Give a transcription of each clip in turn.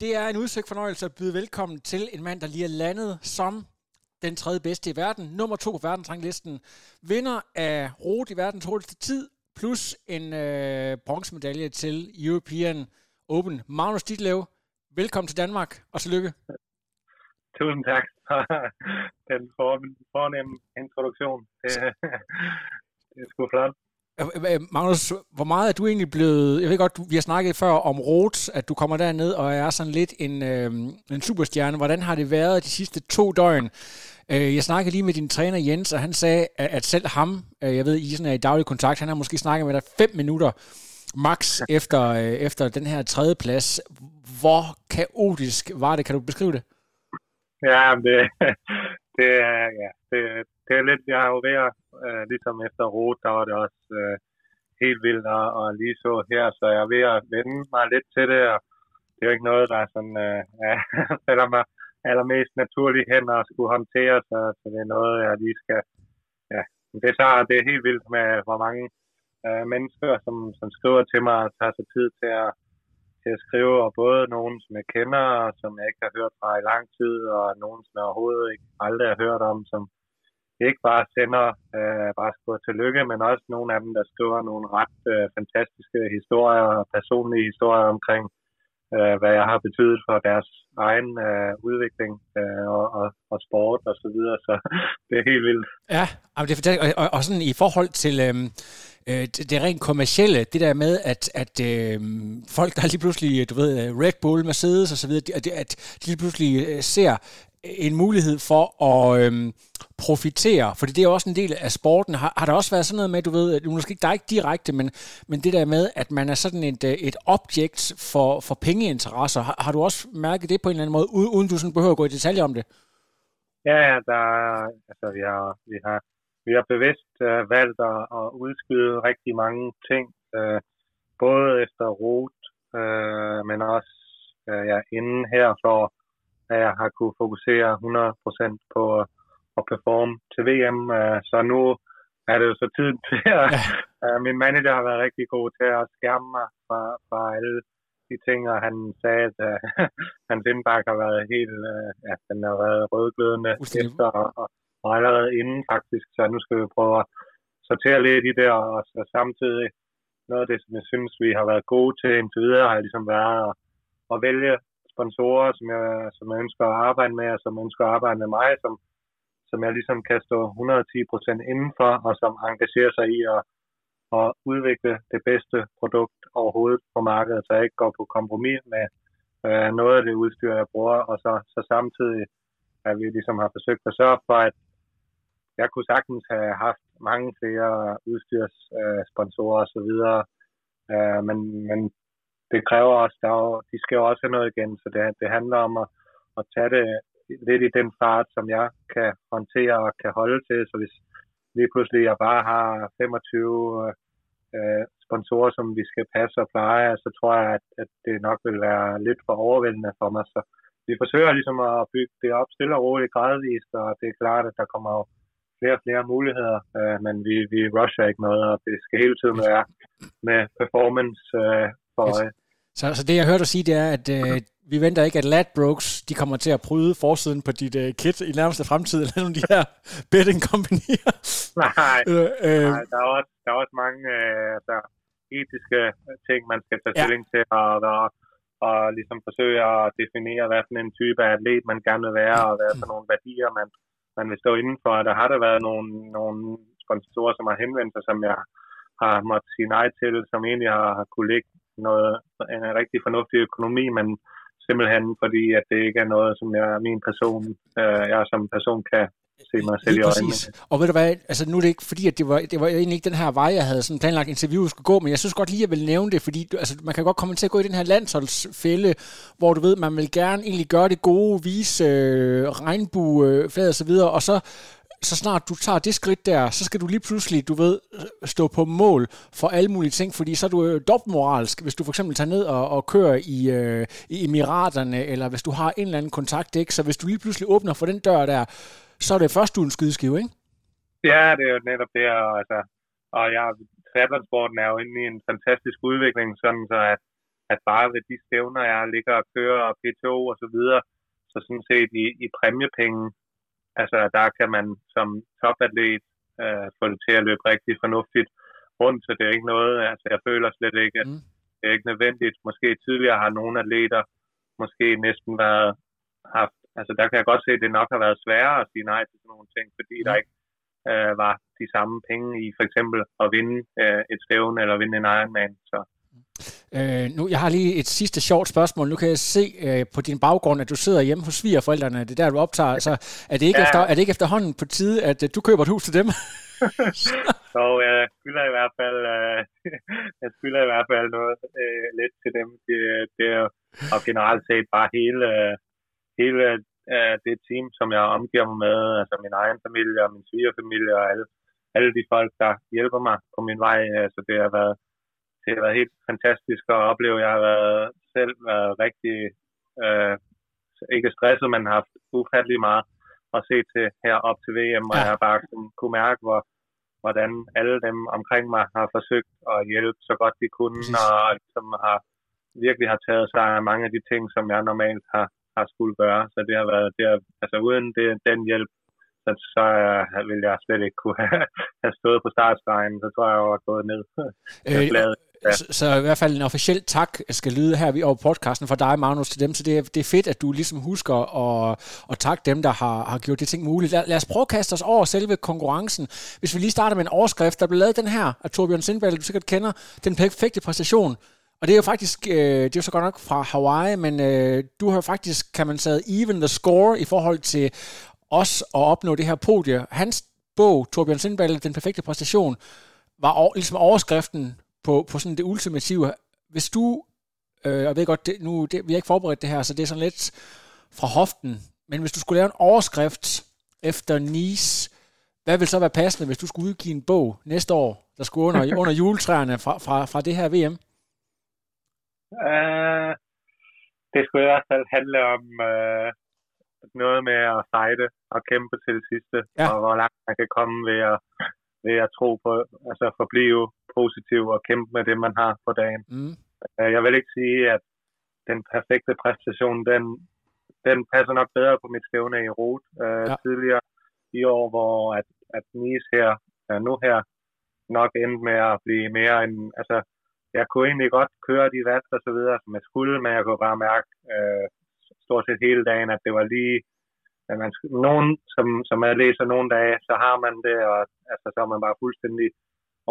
Det er en udsøgt fornøjelse at byde velkommen til en mand, der lige er landet som den tredje bedste i verden. Nummer to på verdensranglisten. Vinder af rot i verdens hurtigste tid, plus en øh, bronzemedalje til European Open. Magnus Ditlev, velkommen til Danmark, og tillykke. Tusind tak for den fornemme introduktion. Det, det er sgu flot. Magnus, hvor meget er du egentlig blevet... Jeg ved godt, vi har snakket før om Roth, at du kommer derned og er sådan lidt en, øh, en superstjerne. Hvordan har det været de sidste to døgn? Øh, jeg snakkede lige med din træner Jens, og han sagde, at, at selv ham, øh, jeg ved, I sådan er i daglig kontakt, han har måske snakket med dig fem minutter max efter, øh, efter den her tredje plads. Hvor kaotisk var det? Kan du beskrive det? Ja, det, det, er, ja, det, det er lidt, jeg har jo været, øh, ligesom efter Rot, der var det også øh, helt vildt, og, og lige så her, så jeg er ved at vende mig lidt til det, og det er jo ikke noget, der er sådan, øh, ja, falder mig allermest naturligt hen og skulle håndtere, så, så det er noget, jeg lige skal, ja, det, tager, det er helt vildt med, hvor mange øh, mennesker, som, som skriver til mig og tager sig tid til at, til at skrive, og både nogen, som jeg kender, og som jeg ikke har hørt fra i lang tid, og nogen, som jeg overhovedet ikke aldrig har hørt om, som ikke bare sender øh, bare skriver tillykke, men også nogle af dem, der skriver nogle ret øh, fantastiske historier og personlige historier omkring, øh, hvad jeg har betydet for deres egen øh, udvikling øh, og, og, og sport og så videre, så det er helt vildt. Ja, det er fantastisk. Og, og, og sådan i forhold til... Øh øh, det, det rent kommercielle, det der med, at, at øh, folk, der lige pludselig, du ved, øh, Red Bull, Mercedes osv., så at, at de lige pludselig øh, ser en mulighed for at øhm, profitere, fordi det er også en del af sporten. Har, har der også været sådan noget med, du ved, måske der er ikke direkte, men, men det der med, at man er sådan et, øh, et objekt for, for pengeinteresser, har, har du også mærket det på en eller anden måde, uden du sådan behøver at gå i detaljer om det? Ja, ja, der, altså, vi har, vi har vi har bevidst øh, valgt at, at udskyde rigtig mange ting, øh, både efter rot, øh, men også øh, ja, inden her, for at jeg har kunne fokusere 100% på at performe til VM. Øh, så nu er det jo så tid til at... øh, min manager har været rigtig god til at skærme mig fra, fra alle de ting, og han sagde, at øh, hans indbakke har været helt... Øh, ja, den har været rødglødende efter, og, og og allerede inden faktisk, så nu skal vi prøve at sortere lidt i det, og så samtidig noget af det, som jeg synes, vi har været gode til indtil videre, har ligesom været at, at vælge sponsorer, som jeg, som jeg ønsker at arbejde med, og som ønsker at arbejde med mig, som, som jeg ligesom kan stå 110% indenfor, og som engagerer sig i at, at udvikle det bedste produkt overhovedet på markedet, så jeg ikke går på kompromis med øh, noget af det udstyr, jeg bruger, og så, så samtidig at vi ligesom har forsøgt at sørge for, at jeg kunne sagtens have haft mange flere udstyrssponsorer øh, og så videre, øh, men, men det kræver også, der er, de skal jo også have noget igen, så det, det handler om at, at tage det lidt i den fart, som jeg kan håndtere og kan holde til, så hvis lige pludselig jeg bare har 25 øh, sponsorer, som vi skal passe og pleje, så tror jeg, at, at det nok vil være lidt for overvældende for mig, så vi forsøger ligesom at bygge det op stille og roligt gradvist, og det er klart, at der kommer jo flere og flere muligheder, øh, men vi, vi rusher ikke noget, og det skal hele tiden være med performance øh, for øje. Så, så det, jeg hørte dig sige, det er, at øh, vi venter ikke, at Ladbrokes, de kommer til at bryde forsiden på dit øh, kit i nærmeste fremtid, eller nogle af de her betting companies. nej, øh, øh, nej, der er også, der er også mange øh, der etiske ting, man skal tage stilling ja. til, og der og ligesom forsøge at definere, hvad for en type af atlet man gerne vil være, og hvad for nogle værdier man, man vil stå indenfor. Der har der været nogle, nogle sponsorer, som har henvendt sig, som jeg har måttet sige nej til, som egentlig har, har kunne lægge noget, en rigtig fornuftig økonomi, men simpelthen fordi, at det ikke er noget, som jeg, min person, øh, jeg som person kan, se mig selv i øjnene. Og ved du hvad, altså nu er det ikke fordi, at det var, det var egentlig ikke den her vej, jeg havde sådan planlagt interviewet skulle gå, men jeg synes godt lige, at jeg vil nævne det, fordi altså, man kan godt komme til at gå i den her landsholdsfælde, hvor du ved, man vil gerne egentlig gøre det gode, vise øh, regnbueflaget og så videre, og så så snart du tager det skridt der, så skal du lige pludselig, du ved, stå på mål for alle mulige ting, fordi så er du øh, dobbeltmoralsk, hvis du for eksempel tager ned og, og kører i, øh, i Emiraterne, eller hvis du har en eller anden kontakt, ikke? Så hvis du lige pludselig åbner for den dør der, så er det først du er en skydeskive, ikke? Ja, det er jo netop det, og, altså, og jeg, triathlonsporten er jo inde i en fantastisk udvikling, sådan så at, at bare ved de stævner, jeg ligger og kører, og P2 og så videre, så sådan set i, i præmiepenge, altså der kan man som topatlet øh, få det til at løbe rigtig fornuftigt rundt, så det er ikke noget, altså jeg føler slet ikke, at Mm. det er ikke nødvendigt. Måske tidligere har nogle atleter måske næsten været haft, altså der kan jeg godt se, at det nok har været sværere at sige nej til sådan nogle ting, fordi der ikke øh, var de samme penge i for eksempel at vinde øh, et stævne eller vinde en Ironman. Så Øh, nu, jeg har lige et sidste sjovt spørgsmål. Nu kan jeg se øh, på din baggrund, at du sidder hjemme hos svigerforældrene. Det er der, du optager. Så er det ikke, Ja. efter, er det ikke efterhånden på tide, at øh, du køber et hus til dem? Så jeg skylder i hvert fald, øh, jeg skylder i hvert fald noget øh, lidt til dem. Det, det er og generelt set bare hele, øh, hele øh, det team, som jeg omgiver mig med, altså min egen familie og min svigerfamilie og alle, alle de folk, der hjælper mig på min vej. Altså det har været, det har været helt fantastisk at opleve. Jeg har været, selv været rigtig, øh, ikke stresset, men haft ufattelig meget at se til her op til VM, og Ja. jeg har bare sådan, kunne mærke, hvor, hvordan alle dem omkring mig har forsøgt at hjælpe så godt de kunne, Præcis. og som har virkelig har taget sig af mange af de ting, som jeg normalt har, har skulle gøre. Så det har været, det har, altså uden det, den hjælp, så, så øh, ville jeg slet ikke kunne have, have stået på startstregen, så tror jeg, jeg var gået ned. Glad. Ja. så, så i hvert fald en officiel tak skal lyde her over podcasten fra dig, Magnus, til dem. Så det er, det er fedt, at du ligesom husker at, at takke dem, der har, har gjort det ting muligt. Lad, lad os prøve at kaste os over selve konkurrencen. Hvis vi lige starter med en overskrift, der blev lavet den her af Torbjørn Sindberg, du sikkert kender, den perfekte præstation. Og det er jo faktisk, øh, det er jo så godt nok fra Hawaii, men øh, du har faktisk, kan man sige, even the score i forhold til os at opnå det her podie. Hans bog, Torbjørn Sindberg, Den perfekte præstation, var over, ligesom overskriften på, på sådan det ultimative. Hvis du, øh, jeg ved godt, det, nu, det, vi har ikke forberedt det her, så det er sådan lidt fra hoften, men hvis du skulle lave en overskrift efter Nice, hvad vil så være passende, hvis du skulle udgive en bog næste år, der skulle under, under juletræerne fra, fra, fra det her VM? Uh, det skulle i hvert fald handle om uh, noget med at fighte og kæmpe til det sidste, Ja. og hvor langt man kan komme ved at, ved at tro på, altså forblive positiv og kæmpe med det, man har på dagen. Mm. Uh, jeg vil ikke sige, at den perfekte præstation, den, den passer nok bedre på mit stævne i Rot uh, Ja. ja. tidligere i år, hvor at, at Nice her, uh, nu her, nok endte med at blive mere en, altså jeg kunne egentlig godt køre de watt og så videre, som jeg skulle, men jeg kunne bare mærke øh, stort set hele dagen, at det var lige, at man, nogen, som, som jeg læser nogle dage, så har man det, og altså, så er man bare fuldstændig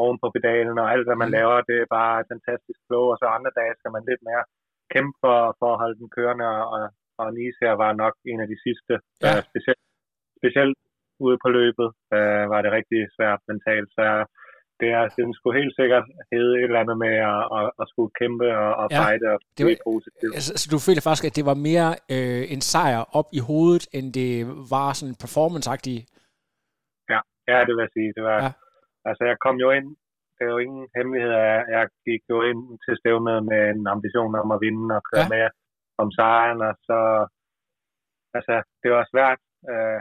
oven på pedalen, og alt, hvad man Mm. laver, det er bare et fantastisk flow, og så andre dage skal man lidt mere kæmpe for, for at holde den kørende, og, og Nice her var nok en af de sidste, Ja. øh, specielt, specielt ude på løbet, øh, var det rigtig svært mentalt, så det er, den skulle helt sikkert hedde et eller andet med at, at, at skulle kæmpe og, og Ja, fighte og det var- blive positiv. Altså, så du føler faktisk, at det var mere øh, en sejr op i hovedet, end det var sådan performance-agtigt? Ja, det vil jeg sige. Det var, Ja. ja. Altså, jeg kom jo ind, det er jo ingen hemmelighed, at jeg gik jo ind til stævnet med en ambition om at vinde og køre Ja. ja. med om sejren, og så, altså, det var svært, øh,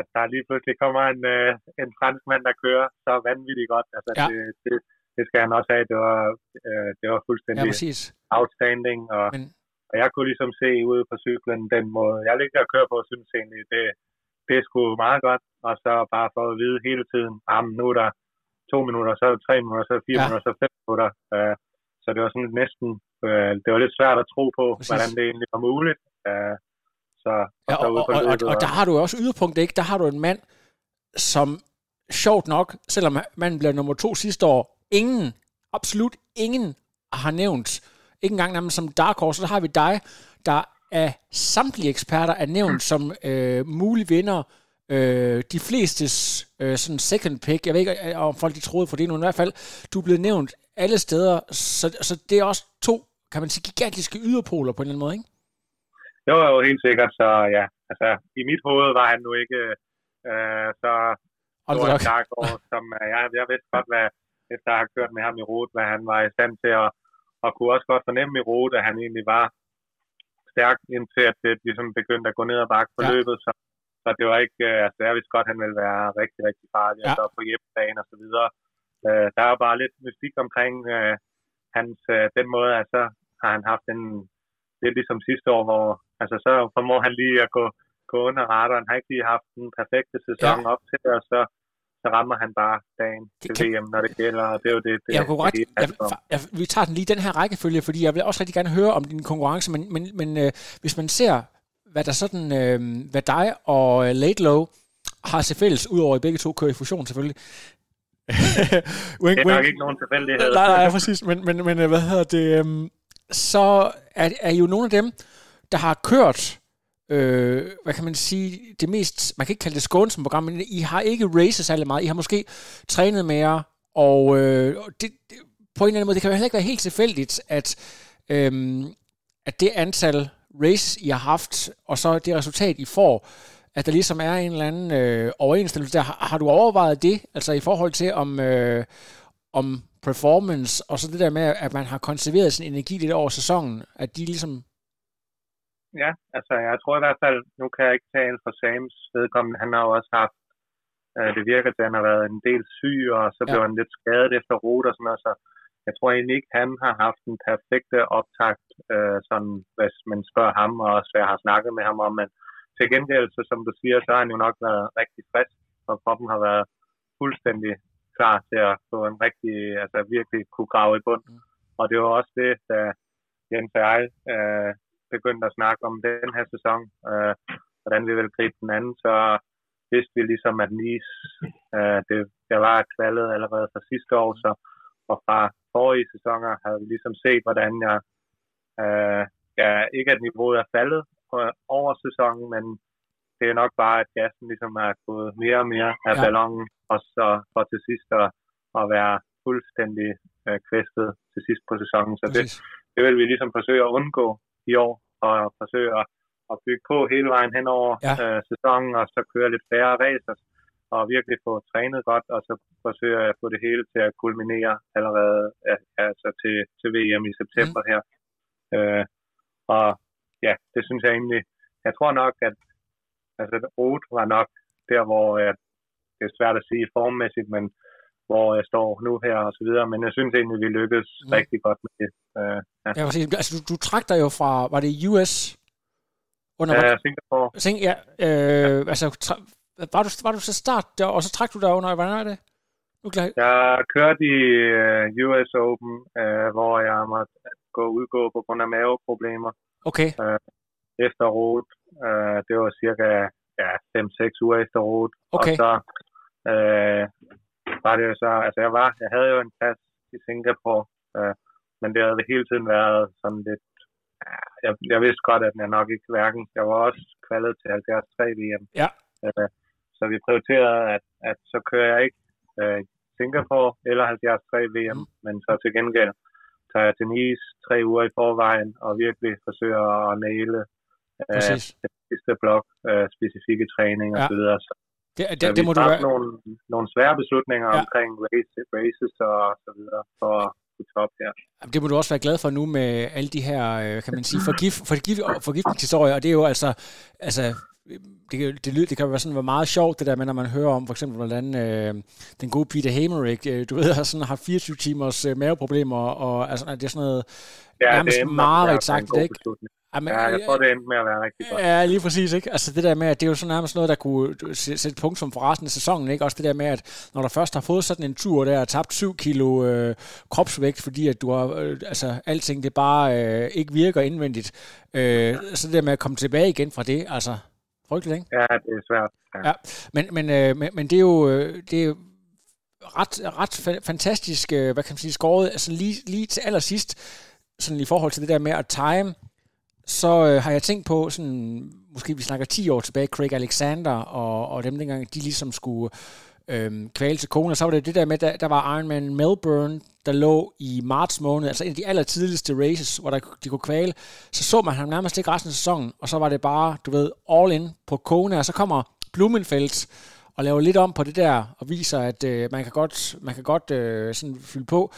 at der lige pludselig kommer en, øh, en fransk mand, der kører så vanvittigt godt. Altså, Ja. det, det, det skal han også have. Det var, øh, det var Ja, fuldstændig præcis. outstanding, og, Men, og jeg kunne ligesom se ude på cyklen den måde, jeg ligger og kører på, synes egentlig, det, det er sgu meget godt, og så bare for at vide hele tiden, ah, nu er der to minutter, så er der tre minutter, så er der fire Ja. ja. minutter, så er der fem minutter. Uh, så det var sådan næsten, uh, det var lidt svært at tro på, Præcis. Hvordan det egentlig var muligt. Uh, så, ja, og, ude og, og, og, løbet, og der har du også yderpunktet, ikke? Der har du en mand, som sjovt nok, selvom manden blev nummer to sidste år, ingen, absolut ingen har nævnt, ikke engang nærmest som Dark Horse, så har vi dig, der af samtlige eksperter er nævnt som øh, mulig vinder øh, de flestes øh, sådan second pick. Jeg ved ikke, om folk de troede for det nu, i hvert fald, du er blevet nævnt alle steder, så, så det er også to, kan man sige, gigantiske yderpoler på en eller anden måde, ikke? Jo, jo, helt sikkert. Så ja, altså, i mit hoved var han nu ikke øh, så stor en år, som øh, jeg, jeg vidste godt, hvad, efter at have kørt med ham i rute, hvad han var i stand til at, og kunne også godt fornemme i rute, at han egentlig var stærk, indtil at det ligesom begyndte at gå ned og bakke på ja. løbet, så, så det var ikke, øh, altså jeg vidste godt, at han ville være rigtig, rigtig farlig, ja. altså på hjemmebane og så videre. Øh, der er bare lidt mystik omkring øh, hans, øh, den måde, altså har han haft en, det er ligesom sidste år, hvor altså så formår han lige at gå, gå under radaren. Han har ikke lige haft den perfekte sæson ja. op til, og så, så rammer han bare dagen til kan, VM, når det gælder, og det er jo det, det, jeg det, ret, det jeg, jeg, vi tager den lige den her rækkefølge, fordi jeg vil også rigtig gerne høre om din konkurrence, men, men, men øh, hvis man ser, hvad der sådan, øh, hvad dig og øh, Late Low har til fælles, udover at begge to kører i fusion selvfølgelig, wink, det er nok ikke nogen tilfældighed. Nej, nej, præcis. Men, men, men hvad hedder det? Um, så er, er jo nogle af dem, der har kørt, øh, hvad kan man sige, det mest, man kan ikke kalde det skånsomme program, men I har ikke racet særlig meget. I har måske trænet mere, og øh, det, det, på en eller anden måde, det kan jo heller ikke være helt tilfældigt, at, øh, at det antal race, I har haft, og så det resultat, I får, at der ligesom er en eller anden øh, overensstemmelse der. Har, har du overvejet det, altså i forhold til om, øh, om performance, og så det der med, at man har konserveret sin energi lidt over sæsonen, at de ligesom... Ja, altså jeg tror i hvert fald, nu kan jeg ikke tale for Sams vedkommende, han har jo også haft, øh, det virker til, at han har været en del syg, og så ja. blev han lidt skadet efter rute og sådan noget, så jeg tror egentlig ikke, han har haft den perfekte optakt, øh, sådan, hvis man spørger ham, og også jeg har snakket med ham om, men til gengæld, så som du siger, så har han jo nok været rigtig frisk, og kroppen har været fuldstændig klar til at få en rigtig, altså virkelig kunne grave i bund. Mm. Og det var også det, da Jens og jeg øh, begyndte at snakke om den her sæson, øh, hvordan vi ville gribe den anden, så vidste vi ligesom, at Nice, øh, det, jeg var kvaldet allerede fra sidste år, så, og fra forrige sæsoner havde vi ligesom set, hvordan jeg, øh, ja, ikke at niveauet er faldet over sæsonen, men det er nok bare, at gassen ligesom er gået mere og mere af ja. ballonen, og så for til sidst at, at være fuldstændig øh, kvæstet til sidst på sæsonen. Så det, det vil vi ligesom forsøge at undgå i år, og forsøge at, at bygge på hele vejen hen over ja. øh, sæsonen, og så køre lidt færre racer, og virkelig få trænet godt, og så forsøge at få det hele til at kulminere allerede altså til, til VM i september mm. her. Øh, og ja, det synes jeg egentlig, jeg tror nok, at altså, Rot var nok der, hvor jeg, det er svært at sige formmæssigt, men hvor jeg står nu her og så videre, men jeg synes egentlig, vi lykkedes mm. rigtig godt med det. Uh, ja. ja, præcis. Altså, du, du trak dig jo fra, var det US? Under, ja, Singapore. Sing, ja, øh, ja. altså, tra- var du, var du så start der, og så trak du der under, hvordan er det? Klar. Jeg kørte i uh, øh, US Open, uh, hvor jeg måtte gå udgå på grund af maveproblemer. Okay. Uh, efter rot. Uh, det var cirka ja, 5-6 uger efter rot. Okay. Og så uh, var det så, altså jeg var, jeg havde jo en plads i Singapore, uh, men det havde hele tiden været sådan lidt, uh, jeg, jeg vidste godt, at jeg nok ikke hverken, jeg var også kvalet til 73 VM. Ja. Uh, så vi prioriterede, at, at så kører jeg ikke uh, Singapore eller 73 VM, mm. men så til gengæld tager jeg til Nice tre uger i forvejen og virkelig forsøger at næle øh, sidste blok, øh, specifikke træning og ja. så videre. Så, det, det, det må du være... nogle, nogle svære beslutninger ja. omkring race, races og så videre for top her. Det må du også være glad for nu med alle de her, øh, kan man sige, forgift, forgift, forgiftningshistorier, og det er jo altså, altså det, det, det, det kan være sådan være meget sjovt, det der med, når man hører om, for eksempel, hvordan øh, den gode Peter Hamerick, øh, du ved, har sådan har 24 timers øh, maveproblemer, og altså, det er sådan noget ja, nærmest meget sagt, ikke? Jamen, ja, jeg tror, det endte med at være rigtig godt. Ja, lige præcis. Ikke? Altså det der med, at det er jo sådan nærmest noget, der kunne sætte punktum for resten af sæsonen. Ikke? Også det der med, at når du først har fået sådan en tur der og tabt 7 kilo øh, kropsvægt, fordi at du har, øh, altså alting det bare øh, ikke virker indvendigt. Øh, så det der med at komme tilbage igen fra det, altså frygteligt, ikke? Ja, det er svært. Ja, ja men, men, øh, men, men det er jo, øh, det er ret, ret fantastisk, øh, hvad kan man sige, skåret, altså lige, lige til allersidst, sådan i forhold til det der med at time så øh, har jeg tænkt på sådan måske vi snakker 10 år tilbage, Craig Alexander og, og dem dengang, de ligesom skulle øh, kvæle til Kona, så var det det der med, der, der var Ironman Melbourne, der lå i marts måned, altså en af de aller tidligste races, hvor der, de kunne kvæle, så så man ham nærmest ikke resten af sæsonen, og så var det bare, du ved, all in på Kona, og så kommer Blumenfeldt og laver lidt om på det der, og viser, at øh, man kan godt, man kan godt øh, sådan fylde på.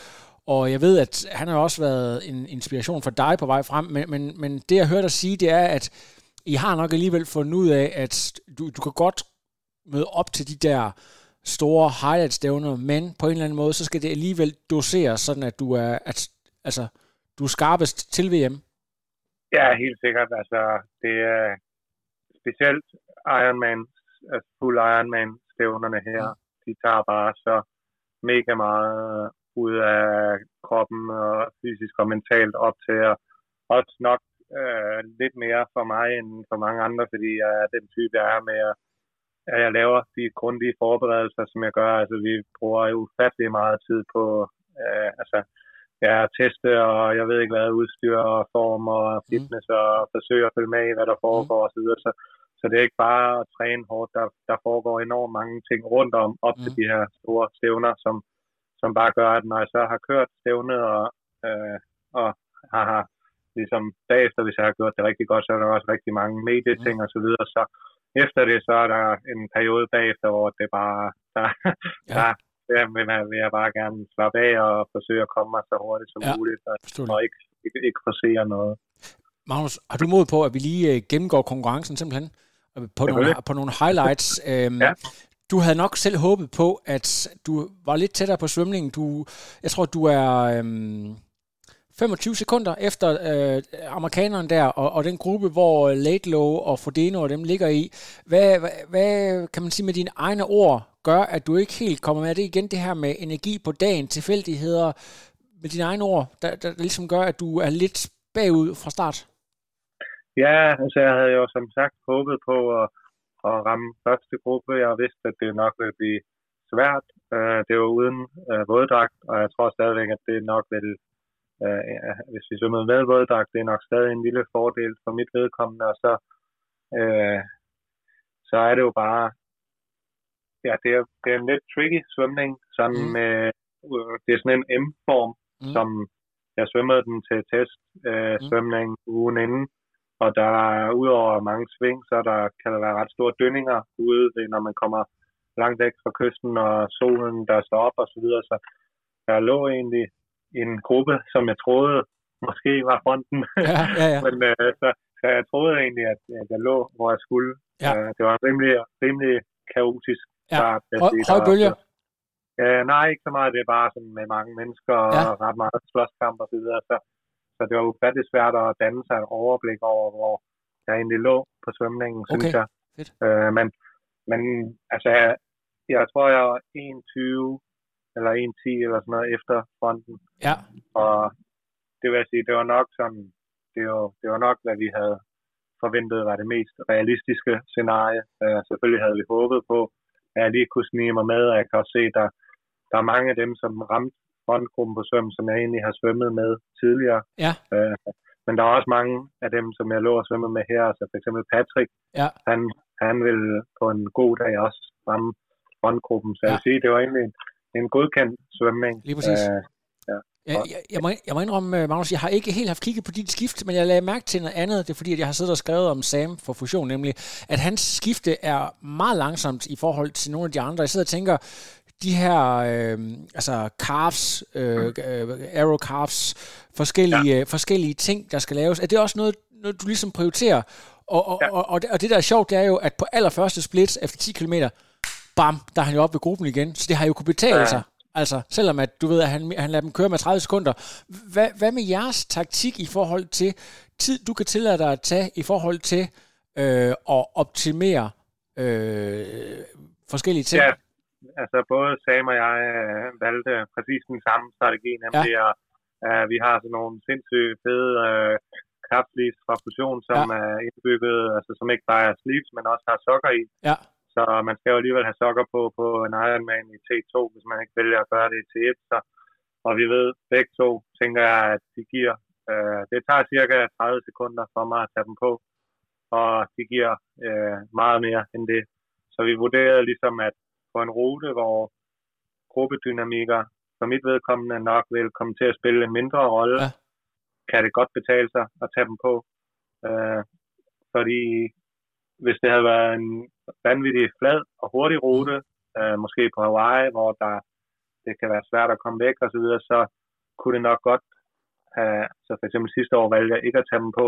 Og jeg ved, at han har også været en inspiration for dig på vej frem, men, men, men det jeg hørte dig sige, det er, at I har nok alligevel fundet ud af, at du, du kan godt møde op til de der store highlight-stævner, men på en eller anden måde, så skal det alligevel doseres, sådan at du er, at, altså, du er skarpest til VM. Ja, helt sikkert. Altså, det er specielt Ironman, altså full Ironman-stævnerne her, mm. de tager bare så mega meget ud af kroppen og fysisk og mentalt op til at også nok øh, lidt mere for mig end for mange andre, fordi jeg er den type, jeg er med at jeg laver de grundige forberedelser, som jeg gør. Altså, vi bruger jo ufattelig meget tid på øh, altså, ja, teste og jeg ved ikke hvad, udstyr og form og mm. fitness mm. og forsøge at følge med i, hvad der foregår mm. osv. Så, så det er ikke bare at træne hårdt. Der, der foregår enormt mange ting rundt om, op mm. til de her store stævner, som, som bare gør, at når jeg så har kørt stævnet og, øh, og har, har ligesom bagefter, hvis jeg har gjort det rigtig godt, så er der også rigtig mange medieting mm. og så videre, så, efter det, så er der en periode bagefter, hvor det bare, der, ja. der, der vil, man, vil jeg bare gerne slappe af og forsøge at komme mig så hurtigt som ja. muligt, og, og ikke, ikke, ikke forsere noget. Magnus, har du mod på, at vi lige øh, gennemgår konkurrencen simpelthen? På nogle, på nogle highlights. øhm, ja. Du havde nok selv håbet på, at du var lidt tættere på svømningen. Du, jeg tror, du er... Øhm, 25 sekunder efter øh, amerikaneren der, og, og den gruppe, hvor Laidlow og Frodeno og dem ligger i. Hvad, hvad, hvad kan man sige med dine egne ord gør, at du ikke helt kommer med? Er det igen det her med energi på dagen, tilfældigheder, med dine egne ord, der, der, der ligesom gør, at du er lidt bagud fra start? Ja, altså jeg havde jo som sagt håbet på at, at ramme første gruppe. Jeg vidste, at det nok ville blive svært. Øh, det var uden øh, våddragt, og jeg tror stadigvæk, at det nok ville øh, hvis vi svømmede med våddragt, det er nok stadig en lille fordel for mit vedkommende, og så, øh, så er det jo bare, ja, det er, det er en lidt tricky svømning, sådan mm. med, øh, det er sådan en M-form, mm. som jeg svømmede den til test øh, mm. ugen inden, og der er udover mange sving, så der, kan der være ret store dønninger ude, når man kommer langt væk fra kysten, og solen der står op og så videre, så jeg lå egentlig en gruppe, som jeg troede måske var fronten. Ja, ja, ja. Men øh, så, så jeg troede egentlig, at, at jeg lå, hvor jeg skulle. Ja. Øh, det var rimelig, rimelig kaotisk start. Ja. Høj, høj bølger? Øh, nej, ikke så meget. Det er bare sådan med mange mennesker ja. og ret meget slåskamp og så videre. Så, så det var ufattelig svært at danne sig et overblik over, hvor jeg egentlig lå på svømningen, okay. synes jeg. Fedt. Øh, men, men altså, jeg, jeg tror, jeg var 21 eller 1.10 eller sådan noget efter fronten. Ja. Og det vil jeg sige, det var nok sådan, det var, det var nok, hvad vi havde forventet var det mest realistiske scenarie. Uh, selvfølgelig havde vi håbet på, at jeg lige kunne snige mig med, og jeg kan også se, der, der er mange af dem, som ramte frontgruppen på svøm, som jeg egentlig har svømmet med tidligere. Ja. Uh, men der er også mange af dem, som jeg lå og svømme med her, altså for eksempel Patrick, ja. han, han vil på en god dag også ramme frontgruppen. Så ja. jeg vil sige, det var egentlig en godkendt svømning. Lige præcis. Øh, ja. Jeg, jeg, jeg, må, jeg må indrømme, øh, Magnus, jeg har ikke helt haft kigget på dit skift, men jeg lagde mærke til noget andet. Det er fordi, at jeg har siddet og skrevet om Sam for fusion, nemlig at hans skifte er meget langsomt i forhold til nogle af de andre. Jeg sidder og tænker, de her øh, altså calves, øh, øh, arrow calves, forskellige, ja. forskellige ting, der skal laves. Er det også noget, noget du ligesom prioriterer? Og, og, ja. og, og, det, og det der er sjovt, det er jo, at på allerførste split efter 10 km, bam, der er han jo oppe ved gruppen igen. Så det har jo kunne betale ja. sig. Altså, selvom at du ved, at han, han lader dem køre med 30 sekunder. Hvad, hvad med jeres taktik i forhold til tid, du kan tillade dig at tage i forhold til øh, at optimere øh, forskellige ting? Ja, altså både Sam og jeg øh, valgte præcis den samme strategi, nemlig ja. at uh, vi har sådan nogle sindssygt fede uh, kraftsleeves fra fusion, som ja. er indbygget, altså som ikke bare er sleeves, men også har sokker i. Ja. Så man skal jo alligevel have sokker på på en Ironman i T2, hvis man ikke vælger at gøre det i T1. Så, og vi ved begge to, tænker jeg, at de giver. Øh, det tager cirka 30 sekunder for mig at tage dem på. og de giver øh, meget mere end det. Så vi vurderede ligesom, at på en rute, hvor gruppedynamikker for mit vedkommende nok vil komme til at spille en mindre rolle, ja. kan det godt betale sig at tage dem på. Øh, fordi hvis det havde været en vanvittig flad og hurtig rute, øh, måske på Hawaii, hvor der det kan være svært at komme væk og så videre, så kunne det nok godt have, så for eksempel sidste år valgte jeg ikke at tage dem på,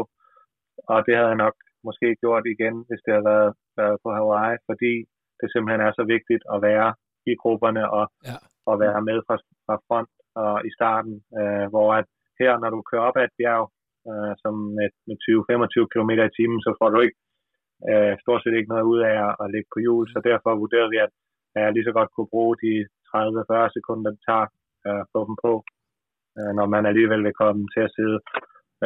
og det havde jeg nok måske gjort igen, hvis det havde været, været på Hawaii, fordi det simpelthen er så vigtigt at være i grupperne og, ja. og være med fra, fra front og i starten, øh, hvor at her, når du kører op ad et bjerg, øh, som med, med 20-25 km i timen, så får du ikke øh, stort set ikke noget ud af at, at ligge på hjul, så derfor vurderede vi, at jeg lige så godt kunne bruge de 30-40 sekunder, det tager øh, at få dem på, øh, når man alligevel vil komme til at sidde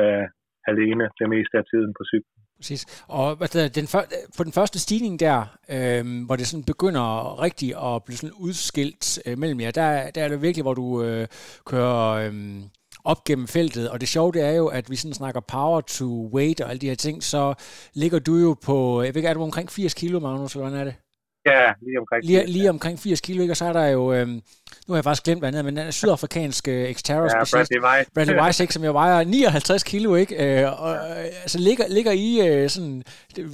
øh, alene det meste af tiden på cyklen. Præcis. Og hvad der, for, på den første stigning der, øh, hvor det sådan begynder rigtigt at blive sådan udskilt øh, mellem jer, der, der er det virkelig, hvor du øh, kører øh, op gennem feltet. Og det sjove det er jo, at vi sådan snakker power to weight og alle de her ting, så ligger du jo på, jeg ved ikke, er du omkring 80 kilo, Magnus, eller hvordan er det? Ja, lige omkring 80. Lige, lige omkring 80 kilo, ikke? og så er der jo, øhm, nu har jeg faktisk glemt, hvad han hedder, men den er sydafrikansk øh, Xterra ja, Bradley Weiss. Bradley Weiss, ikke, som jo vejer 59 kilo, ikke? Øh, og, øh, altså ligger, ligger I øh, sådan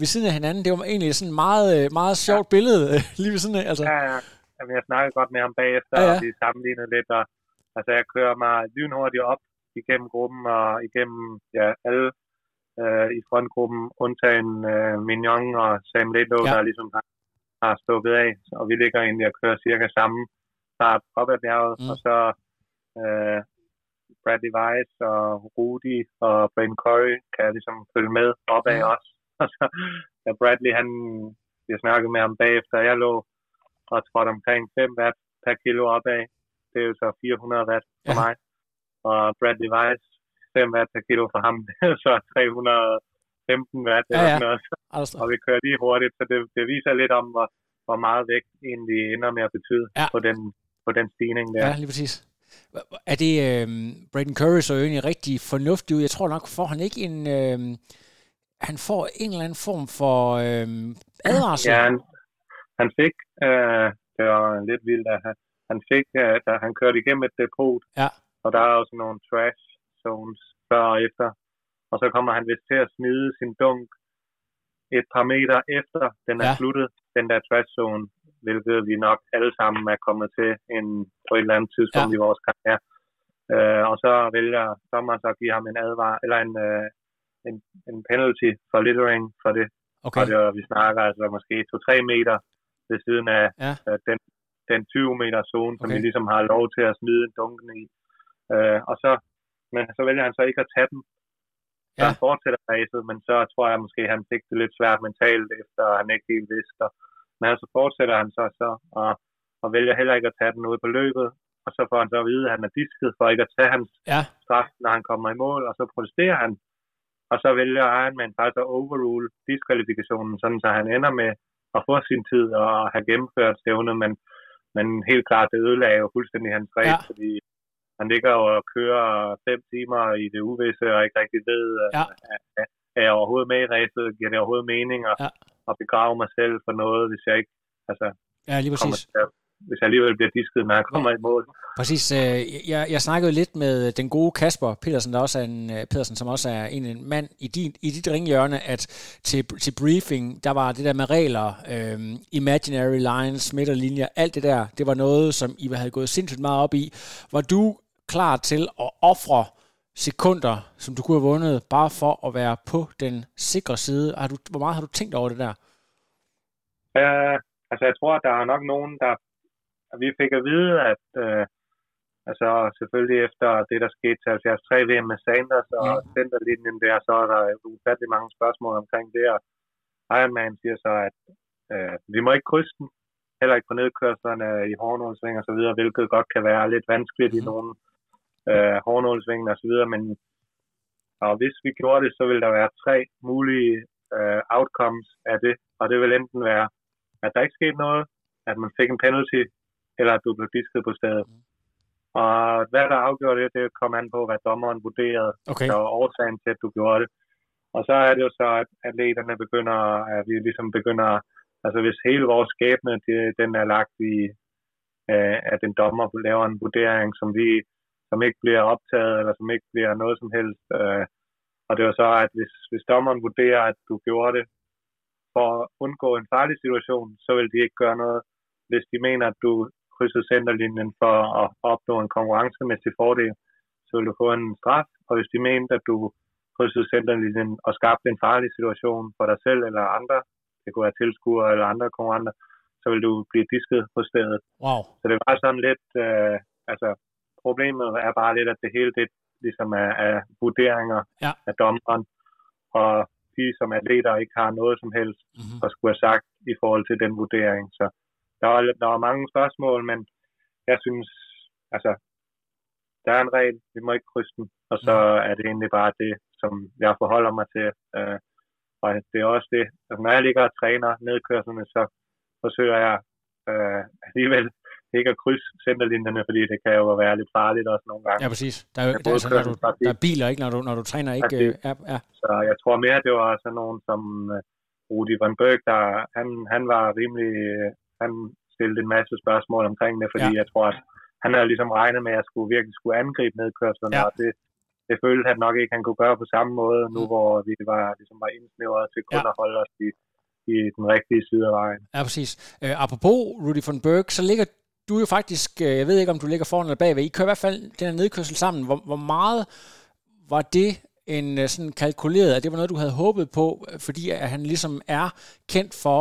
ved siden af hinanden. Det var egentlig sådan meget, øh, meget sjovt ja. billede, øh, lige ved siden af. Altså. Ja, ja. Jamen, jeg snakkede godt med ham bagefter, ja, ja. og vi sammenlignede lidt, og altså, jeg kører mig lynhurtigt op igennem gruppen og igennem ja, alle øh, i frontgruppen, undtagen øh, Mignon og Sam Lidlow, ja. der ligesom har har stukket af, og vi ligger egentlig og kører cirka samme start op ad bjerget, mm. og så øh, Bradley Weiss og Rudy og Brain Curry kan ligesom følge med opad mm. også. Og så ja, Bradley, han, jeg snakkede med ham bagefter, jeg lå og trådte omkring 5 watt per kilo opad. Det er jo så 400 watt for ja. mig. Og Bradley Weiss, 5 watt per kilo for ham, det er så 300 15 watt ja, ja. noget. Altså. Og vi kører lige hurtigt, så det, det viser lidt om, hvor, hvor meget vægt egentlig ender med at betyde ja. på, den, på den stigning der. Ja, lige præcis. Er det, øh, Braden Curry så egentlig rigtig fornuftig ud? Jeg tror nok, får han ikke en... Øh, han får en eller anden form for øh, advarsel. Ja, han, han fik... Øh, det var lidt vildt, at han, han fik, øh, da han kørte igennem et depot, ja. og der er også nogle trash zones før og efter, og så kommer han vist til at smide sin dunk et par meter efter den er ja. sluttet, den der trash zone, hvilket vi nok alle sammen er kommet til en, på et eller andet tidspunkt ja. i vores karriere. Uh, og så vælger Thomas at give ham en advar, eller en, uh, en, en penalty for littering for det. Okay. Og det var, vi snakker altså måske 2-3 meter ved siden af ja. uh, den, den 20 meter zone, okay. som vi ligesom har lov til at smide dunken i. Uh, og så, men så vælger han så ikke at tage den, så ja. han fortsætter racet, men så tror jeg måske, at han fik det lidt svært mentalt, efter han ikke helt vidste. Men så fortsætter han så, så og, og vælger heller ikke at tage den ud på løbet, og så får han så at vide, at han er disket for ikke at tage hans ja. straf, når han kommer i mål, og så protesterer han. Og så vælger Ironman faktisk at overrule diskvalifikationen, sådan så han ender med at få sin tid og have gennemført stævnet, men, men helt klart, det ødelagde jo fuldstændig hans race, ja. fordi han ligger og kører fem timer i det uvisse, og ikke rigtig ved, ja. er, er jeg overhovedet med i ræset, giver det overhovedet mening at, ja. at begrave mig selv for noget, hvis jeg ikke altså, ja, lige præcis. Til, hvis jeg alligevel bliver disket, når jeg kommer ja. i mål. Præcis. Øh, jeg, jeg snakkede lidt med den gode Kasper Petersen, der også er en, øh, Petersen, som også er en, en mand i, din, i dit ringhjørne, at til, til briefing, der var det der med regler, øh, imaginary lines, midterlinjer, alt det der, det var noget, som I havde gået sindssygt meget op i. Var du klar til at ofre sekunder, som du kunne have vundet, bare for at være på den sikre side? Har du, hvor meget har du tænkt over det der? Uh, altså, jeg tror, at der er nok nogen, der... Vi fik at vide, at uh, altså selvfølgelig efter det, der skete til 73 VM med Sanders og ja. centerlinjen der, så er der ufattelig mange spørgsmål omkring det, og Ironman siger så, at uh, vi må ikke krydse den, heller ikke på nedkørslerne i hårdnålsving og så videre, hvilket godt kan være lidt vanskeligt mm. i nogle øh, hårdnålsvingen og så videre, men og hvis vi gjorde det, så ville der være tre mulige øh, outcomes af det, og det vil enten være, at der ikke skete noget, at man fik en penalty, eller at du blev disket på stedet. Og hvad der afgjorde det, det kom an på, hvad dommeren vurderede, okay. der var årsagen til, at du gjorde det. Og så er det jo så, at atleterne begynder, at vi ligesom begynder, altså hvis hele vores skæbne, det, den er lagt i, øh, at en dommer laver en vurdering, som vi som ikke bliver optaget, eller som ikke bliver noget som helst. Øh, og det var så, at hvis, hvis dommeren vurderer, at du gjorde det for at undgå en farlig situation, så vil de ikke gøre noget. Hvis de mener, at du krydsede centerlinjen for at opnå en konkurrencemæssig fordel, så vil du få en straf. Og hvis de mente, at du krydsede centerlinjen og skabte en farlig situation for dig selv eller andre, det kunne være tilskuere eller andre konkurrenter, så vil du blive disket på stedet. Wow. Så det var sådan lidt, øh, altså problemet er bare lidt, at det hele det ligesom er, er vurderinger ja. af dommeren, og de som atleter ikke har noget som helst mm-hmm. at skulle have sagt i forhold til den vurdering. Så der var, der var mange spørgsmål, men jeg synes, altså, der er en regel, vi må ikke krydse den, og så mm. er det egentlig bare det, som jeg forholder mig til. Øh, og det er også det, altså, når jeg ligger og træner nedkørslerne, så forsøger jeg øh, alligevel ikke at krydse centerlinjerne, fordi det kan jo være lidt farligt også nogle gange. Ja, præcis. Der er, jo, der, altså, når du, der er biler, ikke, når du, når du træner, ikke? Øh, ja, ja. Så jeg tror mere, det var sådan nogen som uh, Rudi van Berg, der, han, han var rimelig, han stillede en masse spørgsmål omkring det, fordi ja. jeg tror, at han havde ligesom regnet med, at jeg skulle virkelig skulle angribe nedkørslerne, ja. og det, det følte han nok ikke, han kunne gøre på samme måde, nu mm. hvor vi var, ligesom var indsnævret til kun ja. at holde os i, i den rigtige side af vejen. Ja, præcis. Uh, apropos Rudy von Berg, så ligger du er jo faktisk, øh, jeg ved ikke, om du ligger foran eller bagved, I kører i hvert fald den her nedkørsel sammen. Hvor, hvor meget var det en øh, sådan kalkuleret, at det var noget, du havde håbet på, øh, fordi at han ligesom er kendt for,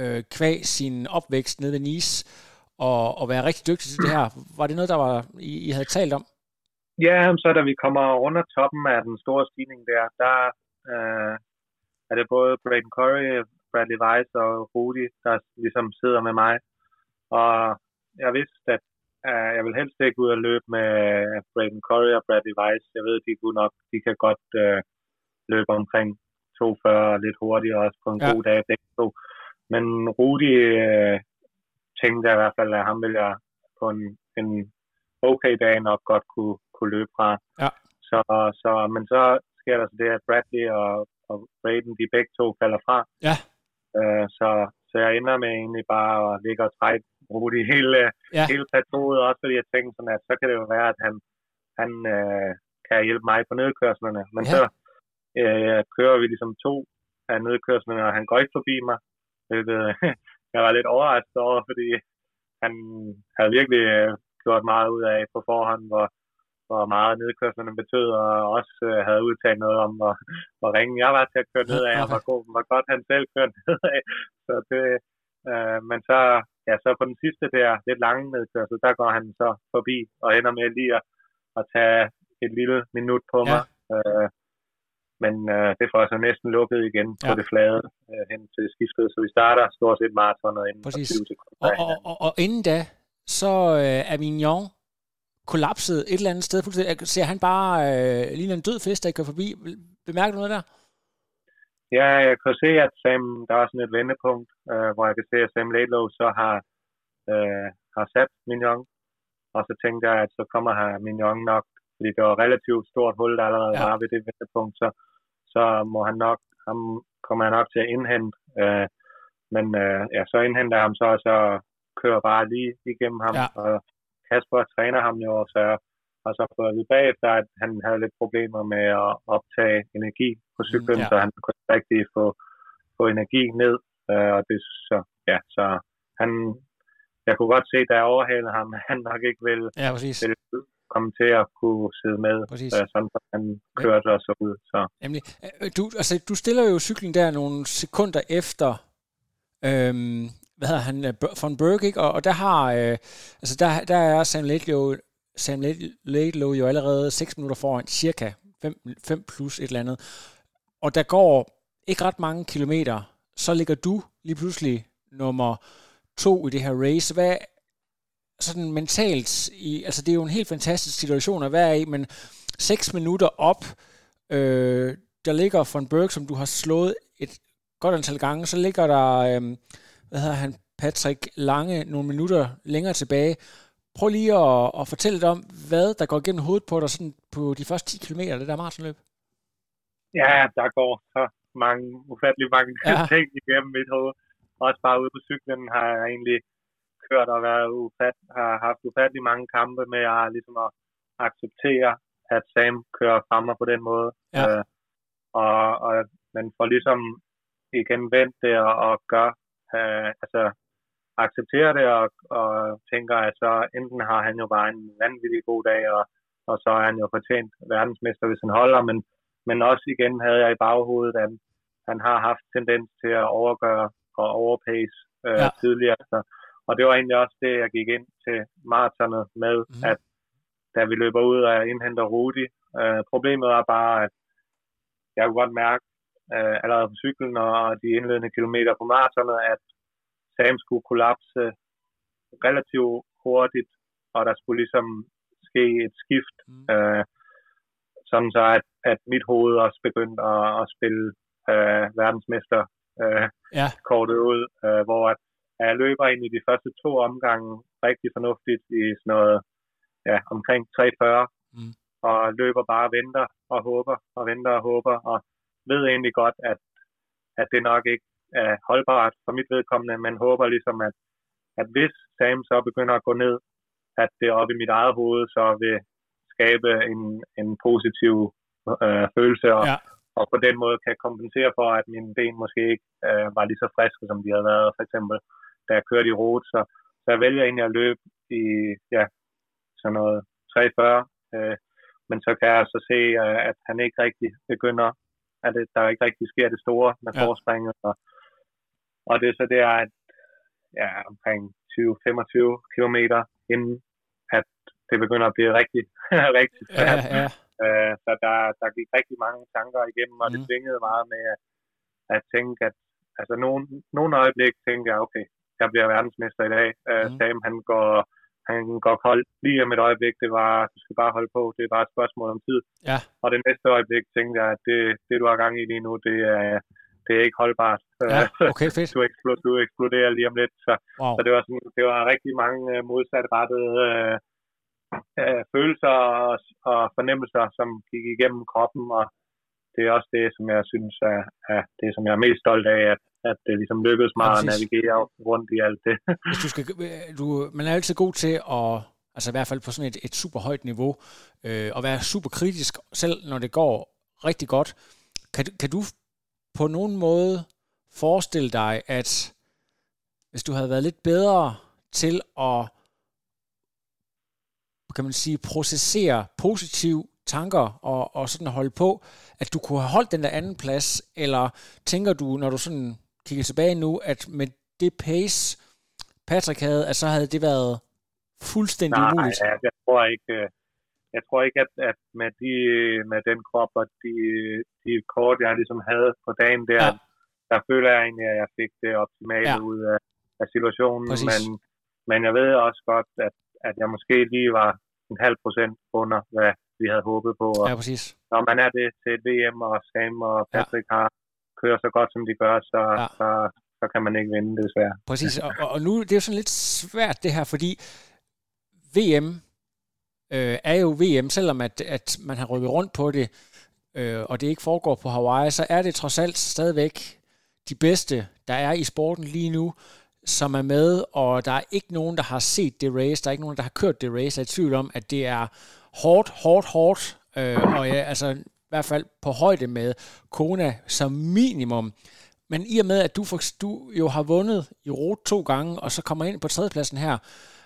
øh, kvæg sin opvækst nede ved Nice, og, og være rigtig dygtig til det her. Var det noget, der var, I, I havde talt om? Ja, så da vi kommer under toppen af den store stigning der, der øh, er det både Braden Curry, Bradley Weiss og Rudi, der ligesom sidder med mig. Og jeg vidste, at uh, jeg vil helst ikke ud og løbe med Braden Curry og Bradley Weiss. Jeg ved, de kunne nok, de kan godt uh, løbe omkring 240 lidt hurtigere også på en ja. god dag begge to. Men Rudi uh, tænkte jeg i hvert fald, at ham ville jeg på en, en okay dag nok godt kunne, kunne løbe fra. Ja. Så, så, men så sker der så det, at Bradley og, og Braden, de begge to falder fra. Ja. Uh, så, så jeg ender med egentlig bare at ligge og trække bruge det hele, ja. hele plateauet, også fordi jeg tænkte sådan, at så kan det jo være, at han, han øh, kan hjælpe mig på nedkørslerne. Men ja. så øh, kører vi ligesom to af nedkørslerne, og han går ikke forbi mig. Det, jeg var lidt overrasket over, fordi han havde virkelig øh, gjort meget ud af på forhånd, hvor, hvor meget nedkørslerne betød, og også øh, havde udtalt noget om, hvor, hvor ringen jeg var til at køre ned af, og hvor, god, hvor godt han selv kørte ned af. Så det, øh, men så ja, så på den sidste der lidt lange nedkørsel, der går han så forbi og ender med lige at, at tage et lille minut på mig. Ja. Øh, men øh, det får så næsten lukket igen ja. på det flade øh, hen til skiftet, så vi starter stort set maratonet inden Præcis. 20 sekunder. Og, og, og, og inden da, så øh, er Mignon kollapset et eller andet sted. Ser han bare øh, lige en død fest, der kører forbi? Bemærker du noget der? Ja, jeg kan se, at Sam, der er sådan et vendepunkt, øh, hvor jeg kan se, at Sam Laidlow så har, øh, har sat Mignon. Og så tænkte jeg, at så kommer her Mignon nok, fordi det var relativt stort hul, der allerede ja. var ved det vendepunkt, så, så må han nok, ham kommer jeg nok til at indhente. Øh, men øh, ja, så indhenter ham så, og så kører bare lige igennem ham. Ja. Og Kasper træner ham jo, så og så fået vi bagefter, at han havde lidt problemer med at optage energi på cyklen, mm, ja. så han kunne ikke rigtig få, få energi ned. Øh, og det, så, ja, så han, jeg kunne godt se, da jeg overhalede ham, at han nok ikke ville, ja, ville komme til at kunne sidde med, øh, sådan at han kørte ja. så ud. Så. Jamen, øh, du, altså, du stiller jo cyklen der nogle sekunder efter, øhm, hvad hedder han, øh, von Berg, ikke? Og, og der har, øh, altså der, der er Sam Laidlow Sam Laidlow jo allerede 6 minutter foran, cirka 5, 5 plus et eller andet. Og der går ikke ret mange kilometer, så ligger du lige pludselig nummer to i det her race. Hvad sådan mentalt, i, altså det er jo en helt fantastisk situation at være i, men 6 minutter op, øh, der ligger von Berg, som du har slået et godt antal gange, så ligger der, øh, hvad hedder han, Patrick Lange nogle minutter længere tilbage, Prøv lige at, at fortælle lidt om, hvad der går igennem hovedet på dig sådan på de første 10 km af det der maratonløb. Ja, der går så mange, ufattelig mange ja. ting igennem mit hoved. Også bare ude på cyklen har jeg egentlig kørt og været ufat, har haft ufattelig mange kampe med at, ligesom at acceptere, at Sam kører frem på den måde. Ja. Øh, og, og man får ligesom igen vendt det og, og gør, øh, altså accepterer det og, og tænker, at så enten har han jo bare en vanvittig god dag, og, og så er han jo fortjent verdensmester, hvis han holder, men, men også igen havde jeg i baghovedet, at han har haft tendens til at overgøre og overpace øh, Ja. tidligere. Så, og det var egentlig også det, jeg gik ind til maratonet med, mm. at da vi løber ud og indhenter Rudi, øh, problemet er bare, at jeg kunne godt mærke øh, allerede på cyklen og de indledende kilometer på maratonet, at Sam skulle kollapse relativt hurtigt, og der skulle ligesom ske et skift, Mm. øh, sådan så at, at mit hoved også begyndte at, at spille øh, verdensmester øh, Ja. kortet ud, øh, hvor at, at jeg løber ind i de første to omgange rigtig fornuftigt i sådan noget ja, omkring 340, Mm. og løber bare og venter og håber og venter og håber, og ved egentlig godt, at, at det nok ikke er holdbart for mit vedkommende, men håber ligesom, at, at hvis Sam så begynder at gå ned, at det oppe i mit eget hoved så vil skabe en, en positiv øh, følelse, og, Ja. og på den måde kan kompensere for, at mine ben måske ikke øh, var lige så friske, som de havde været, for eksempel, da jeg kørte i rute. Så, så jeg vælger egentlig at løbe i ja, sådan noget 340, øh, men så kan jeg så se, øh, at han ikke rigtig begynder, at det, der ikke rigtig sker det store med ja. forspringet, og, og det er så der, at ja, omkring 20-25 kilometer inden, at det begynder at blive rigtig, rigtig Ja, svært. ja. Øh, så der, der gik rigtig mange tanker igennem, og mm. det tvingede meget med at, at tænke, at altså nogle, nogle øjeblik tænkte jeg, okay, jeg bliver verdensmester i dag. Øh, Mhm. Sam, han går, han går koldt lige om et øjeblik. Det var, du skal bare holde på. Det er bare et spørgsmål om tid. Ja. Og det næste øjeblik tænkte jeg, at det, det du har gang i lige nu, det er, det er ikke holdbart. Ja, okay, fedt. du, eksploderer, du eksploderer lige om lidt. Så, Wow. så det var, sådan, det var rigtig mange øh, modsatrettede øh, øh, følelser og, og fornemmelser, som gik igennem kroppen, og det er også det, som jeg synes er, er det, som jeg er mest stolt af, at, at det ligesom lykkedes mig Ja, at navigere rundt i alt det. Hvis du skal, du, man er altid god til at, altså i hvert fald på sådan et, et super højt niveau, øh, at være super kritisk, selv når det går rigtig godt. Kan, kan du på nogen måde forestille dig, at hvis du havde været lidt bedre til at kan man sige, processere positive tanker og, og sådan holde på, at du kunne have holdt den der anden plads, eller tænker du, når du sådan kigger tilbage nu, at med det pace, Patrick havde, at så havde det været fuldstændig Nej, umuligt? jeg, jeg tror ikke, øh, jeg tror ikke, at, at med, de, med den krop og de, de kort, jeg ligesom havde på dagen der, Ja. der føler jeg egentlig, at jeg fik det optimale Ja. ud af, af situationen. Præcis. Men, men jeg ved også godt, at, at jeg måske lige var en halv procent under, hvad vi havde håbet på. Og Ja, præcis. når man er det til et VM, og Sam og Patrick ja. har kører så godt, som de gør, så, Ja. så, så kan man ikke vinde, desværre. Præcis, og, og- og nu det er jo sådan lidt svært det her, fordi VM øh, er jo VM, selvom at, at man har rykket rundt på det, øh, og det ikke foregår på Hawaii, så er det trods alt stadigvæk de bedste, der er i sporten lige nu, som er med, og der er ikke nogen, der har set det race, der er ikke nogen, der har kørt det race, jeg er i tvivl om, at det er hårdt, hårdt, hårdt, øh, og ja, altså i hvert fald på højde med Kona som minimum. Men i og med, at du, for, du jo har vundet i rot to gange, og så kommer ind på tredjepladsen her,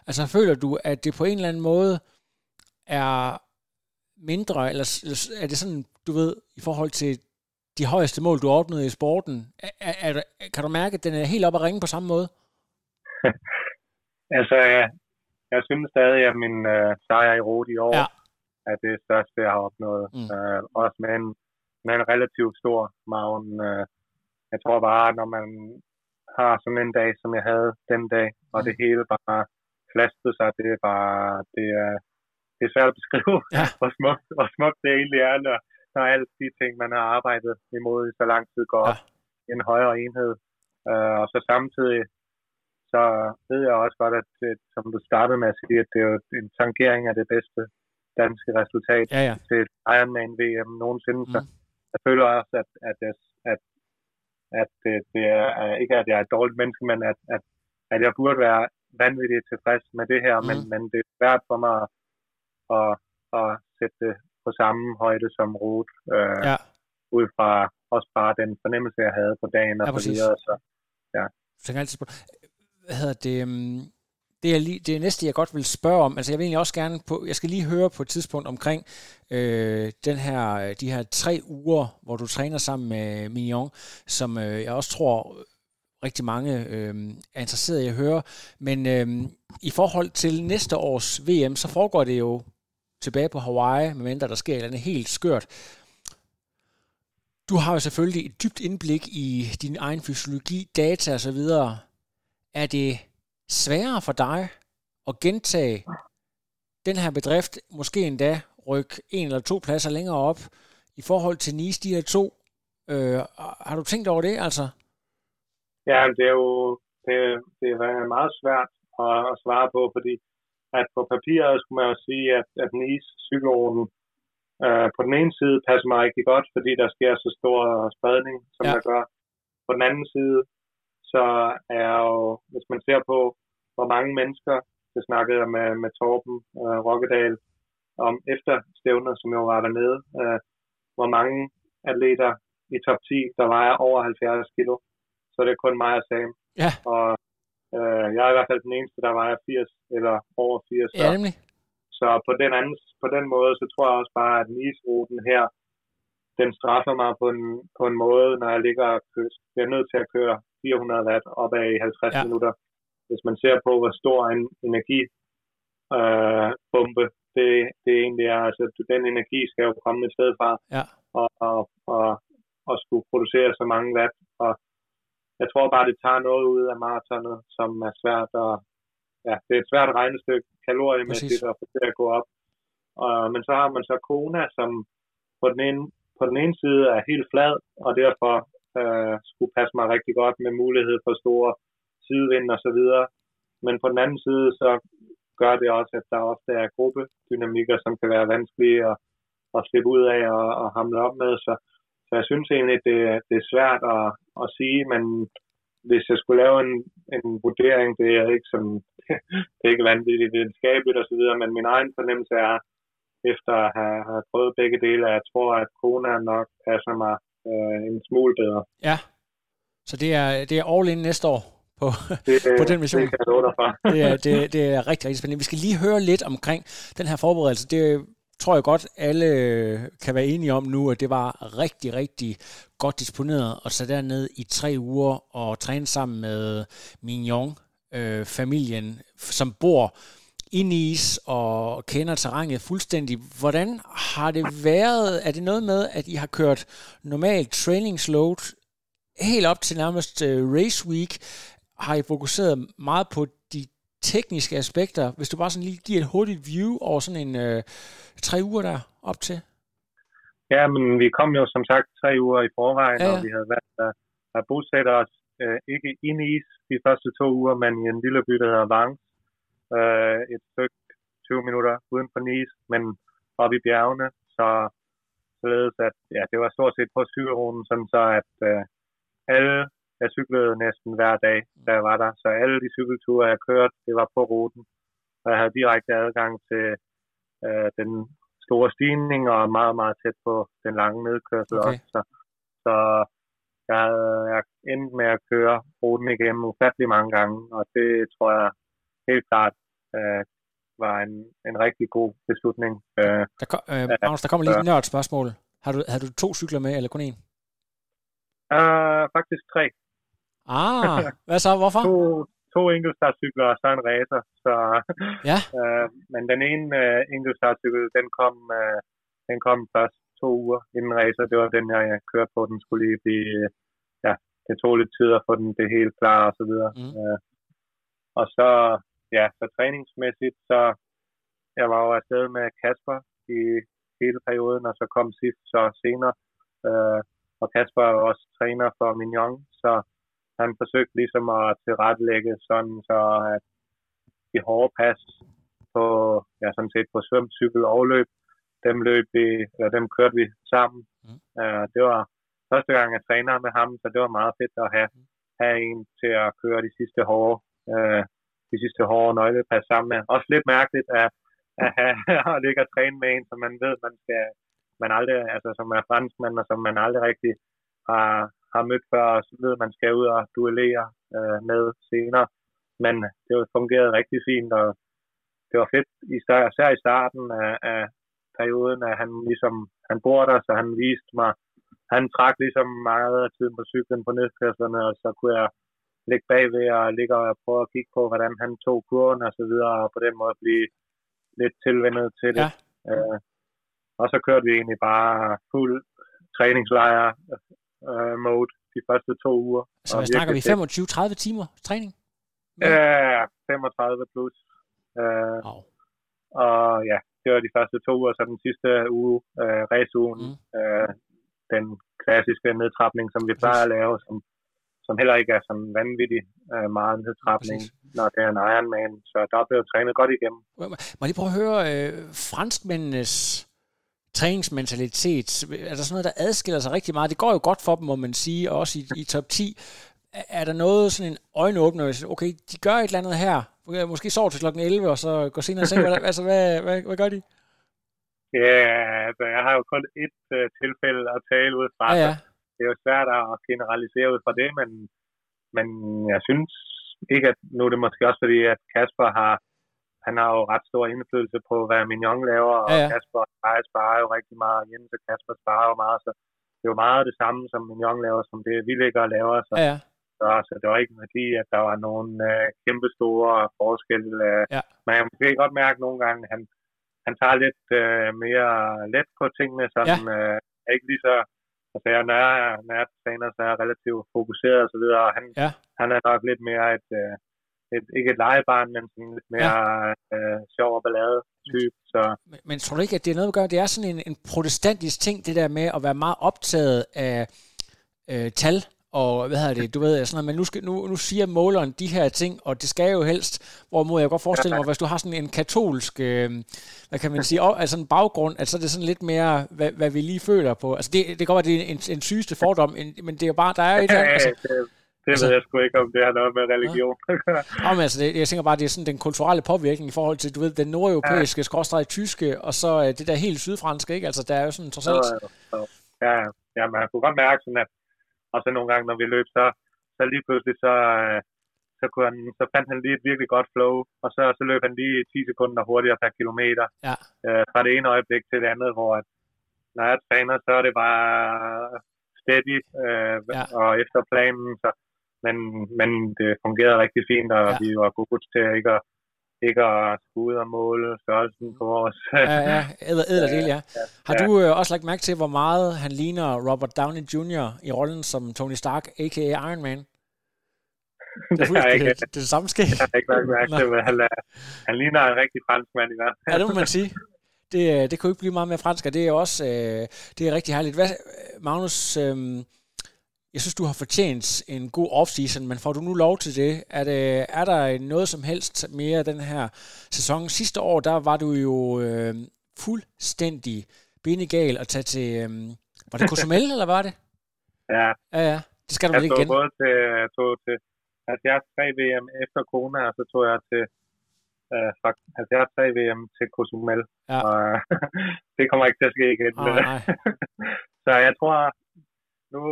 altså føler du, at det på en eller anden måde er mindre, eller er det sådan, du ved, i forhold til de højeste mål, du opnået i sporten, er, er, er, kan du mærke, at den er helt oppe at ringe på samme måde? Altså, jeg, jeg synes stadig, at min øh, sejr i rute i år Ja. er det største, jeg har opnået. Mm. Øh, også med en, med en relativt stor maven. Øh, jeg tror bare, når man har sådan en dag, som jeg havde den dag, og Mm. det hele bare flastede sig, det er bare, det er, det er svært at beskrive, Ja. hvor, smukt, hvor smukt det egentlig er, når, når alle de ting, man har arbejdet imod i så lang tid, går Ja. op i en højere enhed. Øh, og så samtidig, så ved jeg også godt, at det, som du startede med at sige, at det er jo en tangering af det bedste danske resultat Ja, ja. til Ironman VM nogensinde. Mm. Så, jeg føler også, at, at, at, at, at det, det er, ikke at jeg er et dårligt menneske, men at, at, at jeg burde være vanvittigt tilfreds med det her, mm. men, men det er svært for mig at, at, at sætte det på samme højde som rot, øh, ja. ud fra også bare den fornemmelse, jeg havde på dagen og ja, så videre. Så, ja. Så kan altid hvad hedder det, um, det er, lige, det næste, jeg godt vil spørge om. Altså, jeg vil egentlig også gerne på, jeg skal lige høre på et tidspunkt omkring øh, den her, de her tre uger, hvor du træner sammen med Mignon, som øh, jeg også tror rigtig mange øh, er interesseret i at høre. Men øh, i forhold til næste års VM, så foregår det jo tilbage på Hawaii, medmindre der sker et eller andet helt skørt. Du har jo selvfølgelig et dybt indblik i din egen fysiologi, data osv. Er det sværere for dig at gentage den her bedrift, måske endda rykke en eller to pladser længere op i forhold til Nice, de her to. Øh, har du tænkt over det, altså? Ja, det er jo det, det er meget svært at, at svare på, fordi at på papiret skulle man jo sige, at, at Nice cykelruten øh, på den ene side passer mig rigtig godt, fordi der sker så stor spredning, som ja. der gør. På den anden side, så er jo, hvis man ser på, hvor mange mennesker, det snakkede jeg med, med Torben øh, Rokkedal om efter stævner, som jo var dernede, øh, hvor mange atleter i top 10, der vejer over 70 kilo. Så det er kun mig og Sam. Ja. Og øh, jeg er i hvert fald den eneste, der vejer 80 eller over 80. Ja, nemlig. Så på den, anden, på den måde, så tror jeg også bare, at Nice-ruten her, den straffer mig på en, på en måde, når jeg ligger og kører. Jeg er nødt til at køre 400 watt op ad i 50 ja. minutter. Hvis man ser på, hvor stor en energibombe øh, det, det egentlig er. Altså, den energi skal jo komme et sted fra. Ja. Og, og, og, og skulle producere så mange watt. Og jeg tror bare, det tager noget ud af maratonet, som er svært at... Ja, det er et svært regnestykke kaloriemæssigt at få til at gå op. Og, men så har man så Kona, som på den ene, på den ene side er helt flad, og derfor øh, skulle passe mig rigtig godt med mulighed for store sidevind og så videre. Men på den anden side, så gør det også, at der ofte er gruppedynamikker, som kan være vanskelige at, at slippe ud af og, og hamle op med. Så, så jeg synes egentlig, det, det er svært at, at sige, men hvis jeg skulle lave en, en vurdering, det er ikke som, det er ikke vanvittigt videnskabeligt videre, men min egen fornemmelse er, efter at have, have prøvet begge dele, at jeg tror, at Kona nok passer mig øh, en smule bedre. Ja, så det er, det er all in næste år på, det, på den mission. Det kan jeg det, er, det, det er rigtig, rigtig spændende. Vi skal lige høre lidt omkring den her forberedelse. Det tror jeg godt, alle øh, kan være enige om nu, at det var rigtig, rigtig godt disponeret at tage derned i tre uger og træne sammen med Mignon, øh, familien, som bor i is og kender terrænet fuldstændig. Hvordan har det været? Er det noget med, at I har kørt normal trainingsload helt op til nærmest øh, race week? Har I fokuseret meget på tekniske aspekter? Hvis du bare sådan lige giver et hurtigt view over sådan en uh, tre uger der op til. Ja, men vi kom jo som sagt tre uger i forvejen, ja, ja. og vi havde valgt at, at bosætte os uh, ikke i Nice de første to uger, men i en lille by, der hedder Vang, øh, et stykke 20 minutter uden for Nice, men oppe i bjergene, så således at ja, det var stort set på cykelruten, sådan så at øh, alle, jeg cyklede næsten hver dag, da jeg var der, så alle de cykelture, jeg kørte, det var på ruten, og jeg havde direkte adgang til øh, den store stigning og meget, meget tæt på den lange nedkørsel okay. også. Så, så jeg, havde, jeg endte med at køre ruten igennem ufattelig mange gange, og det tror jeg helt klart øh, var en, en rigtig god beslutning. Øh, der, kom, øh, Magnus, der kommer lige et nørdt spørgsmål. Har du, havde du to cykler med, eller kun én? Uh, faktisk tre. Ah, hvad så? Hvorfor? to, to enkeltstartcykler og så en racer. Så, ja. uh, men den ene uh, enkeltstartcykel, den kom, uh, den kom først to uger inden racer. Det var den, jeg, jeg kørte på. Den skulle lige blive... Uh, ja, det tog lidt tid at få den det helt klar og så videre. Mm. Uh, og så ja, så træningsmæssigt, så jeg var jo afsted med Kasper i hele perioden, og så kom Sif så senere. Øh, og Kasper er også træner for Mignon, så han forsøgte ligesom at tilrettelægge sådan, så at de hårde pas på, ja, sådan set på svøm, cykel og løb, dem løb vi, eller dem kørte vi sammen, mm. Mm. Uh, det var første gang, jeg træner med ham, så det var meget fedt at have, have en til at køre de sidste hårde, uh, de sidste hårde nøglepas sammen med. Også lidt mærkeligt at, at, have, at ligge og træne med en, som man ved, man skal, man aldrig, altså som er franskmand, og som man aldrig rigtig har, har mødt før, og så ved, man skal ud og duellere uh, med senere. Men det har fungeret rigtig fint, og det var fedt, især i starten af, af perioden, at han ligesom, han bor der, så han viste mig, han trak ligesom meget af tiden på cyklen på nedkørslerne, og så kunne jeg ligge bagved og ligge og prøve at kigge på, hvordan han tog kurven og så videre, og på den måde blive lidt tilvendet til det. Ja. Uh, og så kørte vi egentlig bare fuld træningslejr uh, mode de første to uger. Så hvad snakker vi? 25-30 timer træning? Ja, 35 plus. Uh, oh. Og ja, det var de første to uger, så den sidste uge, uh, raceugen, mm. uh, den klassiske nedtrapning, som vi plejer at lave, som, som heller ikke er sådan vanvittig uh, meget nedtrapning, Præcis. når det er en Ironman. Så der blev trænet godt igennem. Må jeg lige prøve at høre uh, franskmændenes træningsmentalitet, er der sådan noget, der adskiller sig rigtig meget? Det går jo godt for dem, må man sige, også i, i top 10. Er der noget, sådan en øjenåbner, okay, de gør et eller andet her, måske sover til klokken 11, og så går senere og seng, altså hvad, hvad, hvad gør de? Ja, altså jeg har jo kun et uh, tilfælde at tale ud fra. Ja, ja. Det er jo svært at generalisere ud fra det, men, men jeg synes ikke, at nu er det måske også fordi, at Kasper har, han har jo ret stor indflydelse på, hvad Mignon laver, og ja, ja. Kasper og sparer jo rigtig meget, og Jens og Kasper sparer jo meget, så det er jo meget det samme, som Mignon laver, som det vi ligger og laver, så, ja, ja. så, så det var ikke fordi, at der var nogle uh, kæmpe store forskelle. Uh, ja. Men jeg kan godt mærke nogle gange, at han, han tager lidt uh, mere let på tingene, så ja. er ikke lige så Altså, jeg, når, jeg, når jeg træner, så er jeg relativt fokuseret og så videre, og han, ja. han er nok lidt mere et, uh, et, ikke et legebarn, men sådan lidt mere ja. øh, sjov og ballade type. Så. Men, men tror du ikke, at det er noget at gøre? Det er sådan en, en protestantisk ting, det der med at være meget optaget af øh, tal og hvad hedder det, du ved, sådan noget, men nu, skal, nu, nu siger måleren de her ting, og det skal jo helst, hvorimod jeg godt forestille mig, hvis du har sådan en katolsk, øh, hvad kan man sige, altså en baggrund, at så er det sådan lidt mere, hvad, hvad vi lige føler på. Altså det, det kan godt være, det er en, en sygeste fordom, men det er jo bare, der er et eller altså, det altså, ved jeg sgu ikke, om det har noget med religion. ja, men altså, det, jeg tænker bare, det er sådan den kulturelle påvirkning i forhold til, du ved, den nordeuropæiske, ja. skråstrej tyske, og så øh, det der helt sydfranske, ikke? Altså, der er jo sådan trods alt... Ja, ja, ja, man kunne godt mærke sådan, at og så nogle gange, når vi løb, så, så lige pludselig, så, øh, så, kunne han, så fandt han lige et virkelig godt flow, og så, så løb han lige 10 sekunder hurtigere per kilometer. Ja. Øh, fra det ene øjeblik til det andet, hvor at, når jeg træner, så er det bare steady øh, ja. og efter planen. Så, men, men det fungerede rigtig fint, og ja. vi var gode til ikke at ikke at skulle ud og måle størrelsen på vores... ja, ja, æder, æder del, ja. Har du øh, også lagt mærke til, hvor meget han ligner Robert Downey Jr. i rollen som Tony Stark, a.k.a. Iron Man? Det, er det, ikke, det, det, det samme sker. Jeg har ikke lagt mærke til, men han, er, han ligner en rigtig fransk mand i hvert fald. Ja, det må man sige. Det, øh, det kunne ikke blive meget mere fransk, og det er også øh, det er rigtig herligt. Hvad, Magnus, øh, jeg synes, du har fortjent en god offseason, men får du nu lov til det? Er, det, er der noget som helst mere den her sæson? Sidste år, der var du jo øh, fuldstændig benegal at tage til... Øh, var det Cozumel, eller var det? Ja. Ja, ja. Det skal du vel ikke igen? Jeg både til, jeg tog til 73 VM efter corona, og så tog jeg til øh, fra 73 VM til Cozumel. Ja. Og, det kommer ikke til at ske igen. Oh, nej. så jeg tror, nu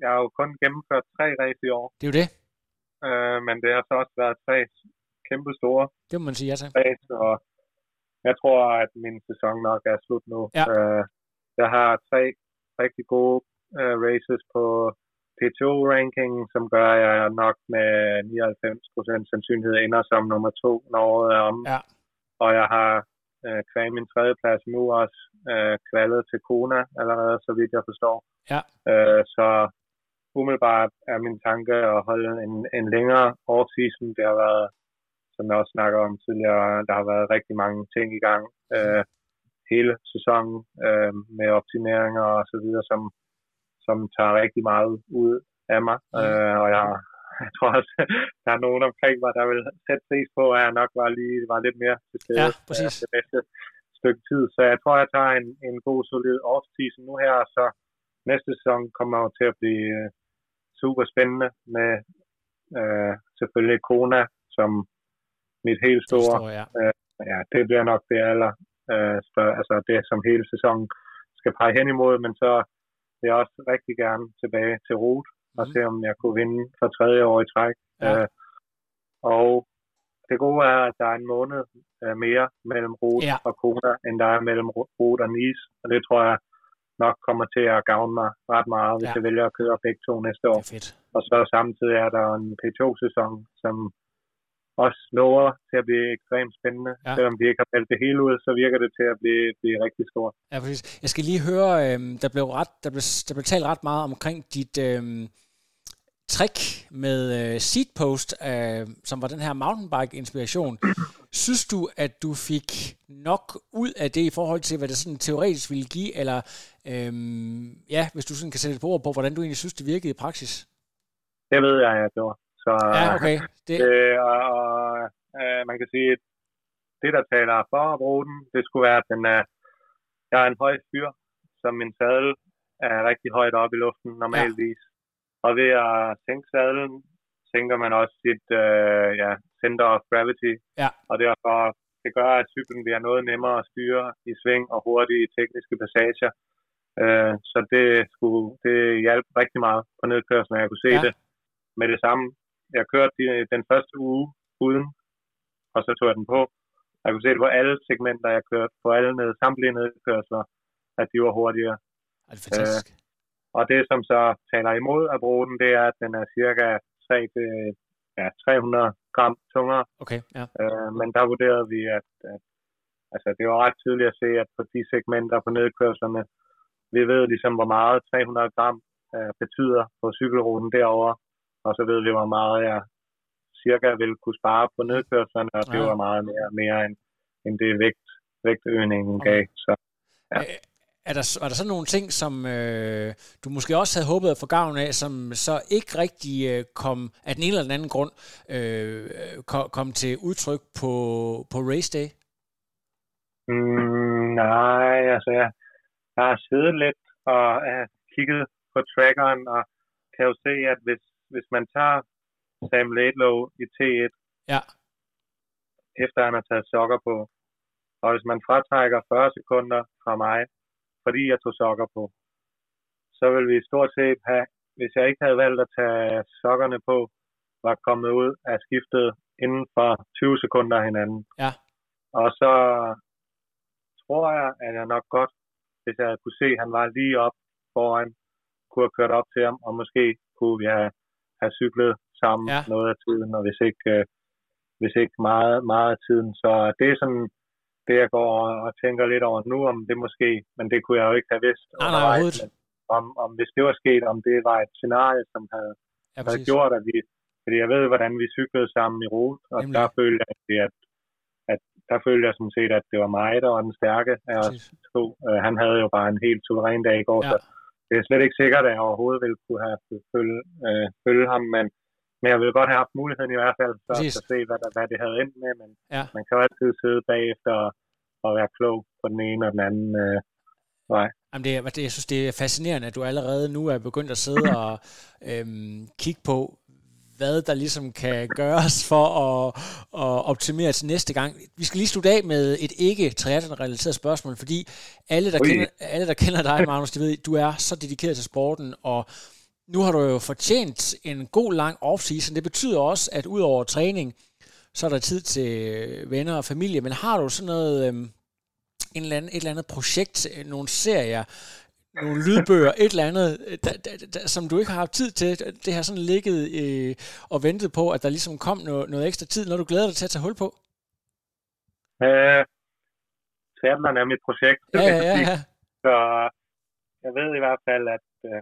jeg har jo kun gennemført tre race i år. Det er jo det. Øh, men det har så også været tre kæmpe store det må man sige, ja tak. race, og jeg tror, at min sæson nok er slut nu. Ja. Øh, jeg har tre rigtig gode uh, races på PTO-ranking, som gør, at jeg nok med 99% sandsynlighed ender som nummer to, når året er om. Ja. Og jeg har uh, kvæg min tredje plads nu også uh, kvalet til Kona allerede, så vidt jeg forstår. Ja. Uh, så umiddelbart er min tanke at holde en, en længere off-season. Det har været, som jeg også snakker om tidligere, der har været rigtig mange ting i gang øh, hele sæsonen øh, med optimeringer og så videre, som, som tager rigtig meget ud af mig. Mm. Øh, og jeg, jeg tror også, der er nogen omkring mig, der vil sætte pris på, at jeg nok var, lige, var lidt mere til stede ja, præcis. det bedste stykke tid. Så jeg tror, jeg tager en, en god, solid off-season nu her, og så næste sæson kommer jo til at blive øh, super spændende med øh, selvfølgelig Kona som mit helt store. Forstår, ja. Øh, ja, det bliver nok det aller, øh, større, altså det som hele sæsonen skal pege hen imod, men så vil jeg også rigtig gerne tilbage til Rot og Mhm. se, om jeg kunne vinde for tredje år i træk. Ja. Øh, og det gode er, at der er en måned øh, mere mellem Rot Ja. og Kona, end der er mellem Rot og Nice, og det tror jeg nok kommer til at gavne mig ret meget, hvis Ja. jeg vælger at køre begge to næste år. Og så samtidig er der en P2-sæson, som også lover til at blive ekstremt spændende. Ja. Selvom de ikke har meldt det hele ud, så virker det til at blive, blive rigtig stort. Ja, præcis. Jeg skal lige høre, øh, der, blev ret, der, blev, der blev talt ret meget omkring dit øh, trick med øh, Seatpost, øh, som var den her mountainbike-inspiration. Synes du, at du fik nok ud af det i forhold til, hvad det sådan teoretisk ville give, eller øh, ja, hvis du sådan kan sætte et ord på, hvordan du egentlig synes, det virkede i praksis? Det ved jeg, jeg gjorde. Så, Ja, okay. Det, øh, og, og øh, man kan sige, at det, der taler for at bruge den, det skulle være, at den er, jeg er en høj fyr, så min sadel er rigtig højt oppe i luften normalvis. Ja. Og ved at sænke sadlen, sænker man også sit øh, ja, center of gravity. Ja. Og derfor det gør, at cyklen bliver noget nemmere at styre i sving og hurtige tekniske passager. Øh, så det, skulle, det hjalp rigtig meget på nedkørslen, jeg kunne se Ja. det med det samme. Jeg kørte de- den første uge uden, og så tog jeg den på. Jeg kunne se det på alle segmenter, jeg kørte, på alle ned, samtlige nedkørsler, at de var hurtigere. er det fantastisk. Og det, som så taler imod at bruge den, det er, at den er cirka 3 til, ja, 300 gram tungere. Okay, ja. Øh, men der vurderede vi, at, at altså, det var ret tydeligt at se, at på de segmenter på nedkørslerne, vi ved ligesom, hvor meget 300 gram øh, betyder på cykelruten derover, og så ved vi, hvor meget jeg cirka vil kunne spare på nedkørslerne, og det Ja. var meget mere, mere end, end det vægt, vægtøgningen Okay. gav. Så Ja. Er der, er der så nogle ting, som øh, du måske også havde håbet at få gavn af, som så ikke rigtig øh, kom af den ene eller den anden grund øh, kom, kom til udtryk på, på race day? Mm, nej, altså jeg, jeg har siddet lidt og uh, kigget på trackeren, og kan jo se, at hvis, hvis man tager Sam Laidlow i T1, Ja, efter han har taget sokker på, og hvis man fratrækker 40 sekunder fra mig, fordi jeg tog sokker på, så vil vi stort set have, hvis jeg ikke havde valgt at tage sokkerne på, var kommet ud af skiftet inden for 20 sekunder af hinanden. Ja. Og så tror jeg, at jeg nok godt, hvis jeg havde kunne se, at han var lige op foran, kunne have kørt op til ham, og måske kunne vi have, have cyklet sammen Ja. noget af tiden, og hvis ikke, øh, hvis ikke meget, meget af tiden. Så det er sådan det, jeg går og, tænker lidt over nu, om det måske, men det kunne jeg jo ikke have vidst. nej, nej, men Om, om hvis det var sket, om det var et scenarie, som havde, Ja, havde gjort, at vi, fordi jeg ved, hvordan vi cyklede sammen i rute, og Nemlig. der følte jeg, at der følte jeg sådan set, at det var mig, der var den stærke af os to. Øh, han havde jo bare en helt suveræn dag i går, Ja. så det er slet ikke sikkert, at jeg overhovedet ville kunne have følge, øh, følge ham, men, men jeg ville godt have haft muligheden i hvert fald, så Præcis. at se, hvad, der, hvad det havde endt med, men Ja. man kan jo altid sidde bagefter og, og være klog på den ene og den anden øh, vej. Jamen det, det, jeg synes, det er fascinerende, at du allerede nu er begyndt at sidde og øhm, kigge på, hvad der ligesom kan gøres for at, at optimere til næste gang. Vi skal lige slutte af med et ikke triathlon-relateret spørgsmål, fordi alle der, kender, alle, der kender dig, Magnus, de ved, du er så dedikeret til sporten, og nu har du jo fortjent en god lang off-season. Det betyder også, at ud over træning, så er der tid til venner og familie, men har du sådan noget, øhm, en eller anden, et eller andet projekt, øh, nogle serier, nogle lydbøger, et eller andet, øh, der, der, der, som du ikke har haft tid til. Det har sådan ligget øh, og ventet på, at der ligesom kom noget, noget ekstra tid, når du glæder dig til at tage hul på. Øh, triathlon er mit projekt, Ja, ja, ja. ja. Så jeg ved i hvert fald, at øh,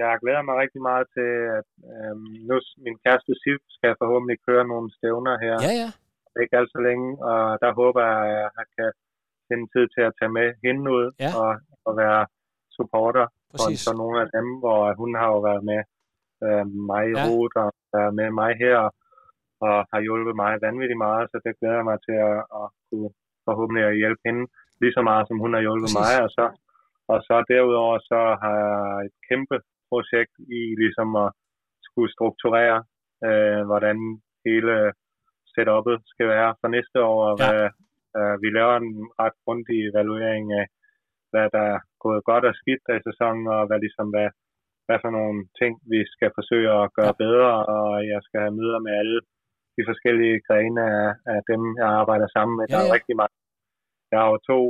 jeg glæder mig rigtig meget til, at øh, nu min kæreste Siv skal forhåbentlig køre nogle stævner her. Ja, ja. Ikke alt så længe, og der håber jeg, at jeg kan finde tid til at tage med hende ud Ja. og, og være supporter Præcis. for nogle af dem, hvor hun har jo været med øh, mig i Ja. rute og været med mig her og har hjulpet mig vanvittigt meget, så det glæder jeg mig til at, at kunne forhåbentlig at hjælpe hende lige så meget, som hun har hjulpet Præcis. mig, og så og så derudover så har jeg et kæmpe projekt i ligesom at skulle strukturere, øh, hvordan hele setup'et skal være for næste år, og Ja. hvad, øh, vi laver en ret grundig evaluering af, hvad der er gået godt og skidt af sæsonen, og hvad, ligesom, hvad, hvad for nogle ting, vi skal forsøge at gøre Ja. bedre, og jeg skal have møder med alle de forskellige grene af, af dem, jeg arbejder sammen med. Ja, Der er ja. rigtig mange. Jeg har jo to,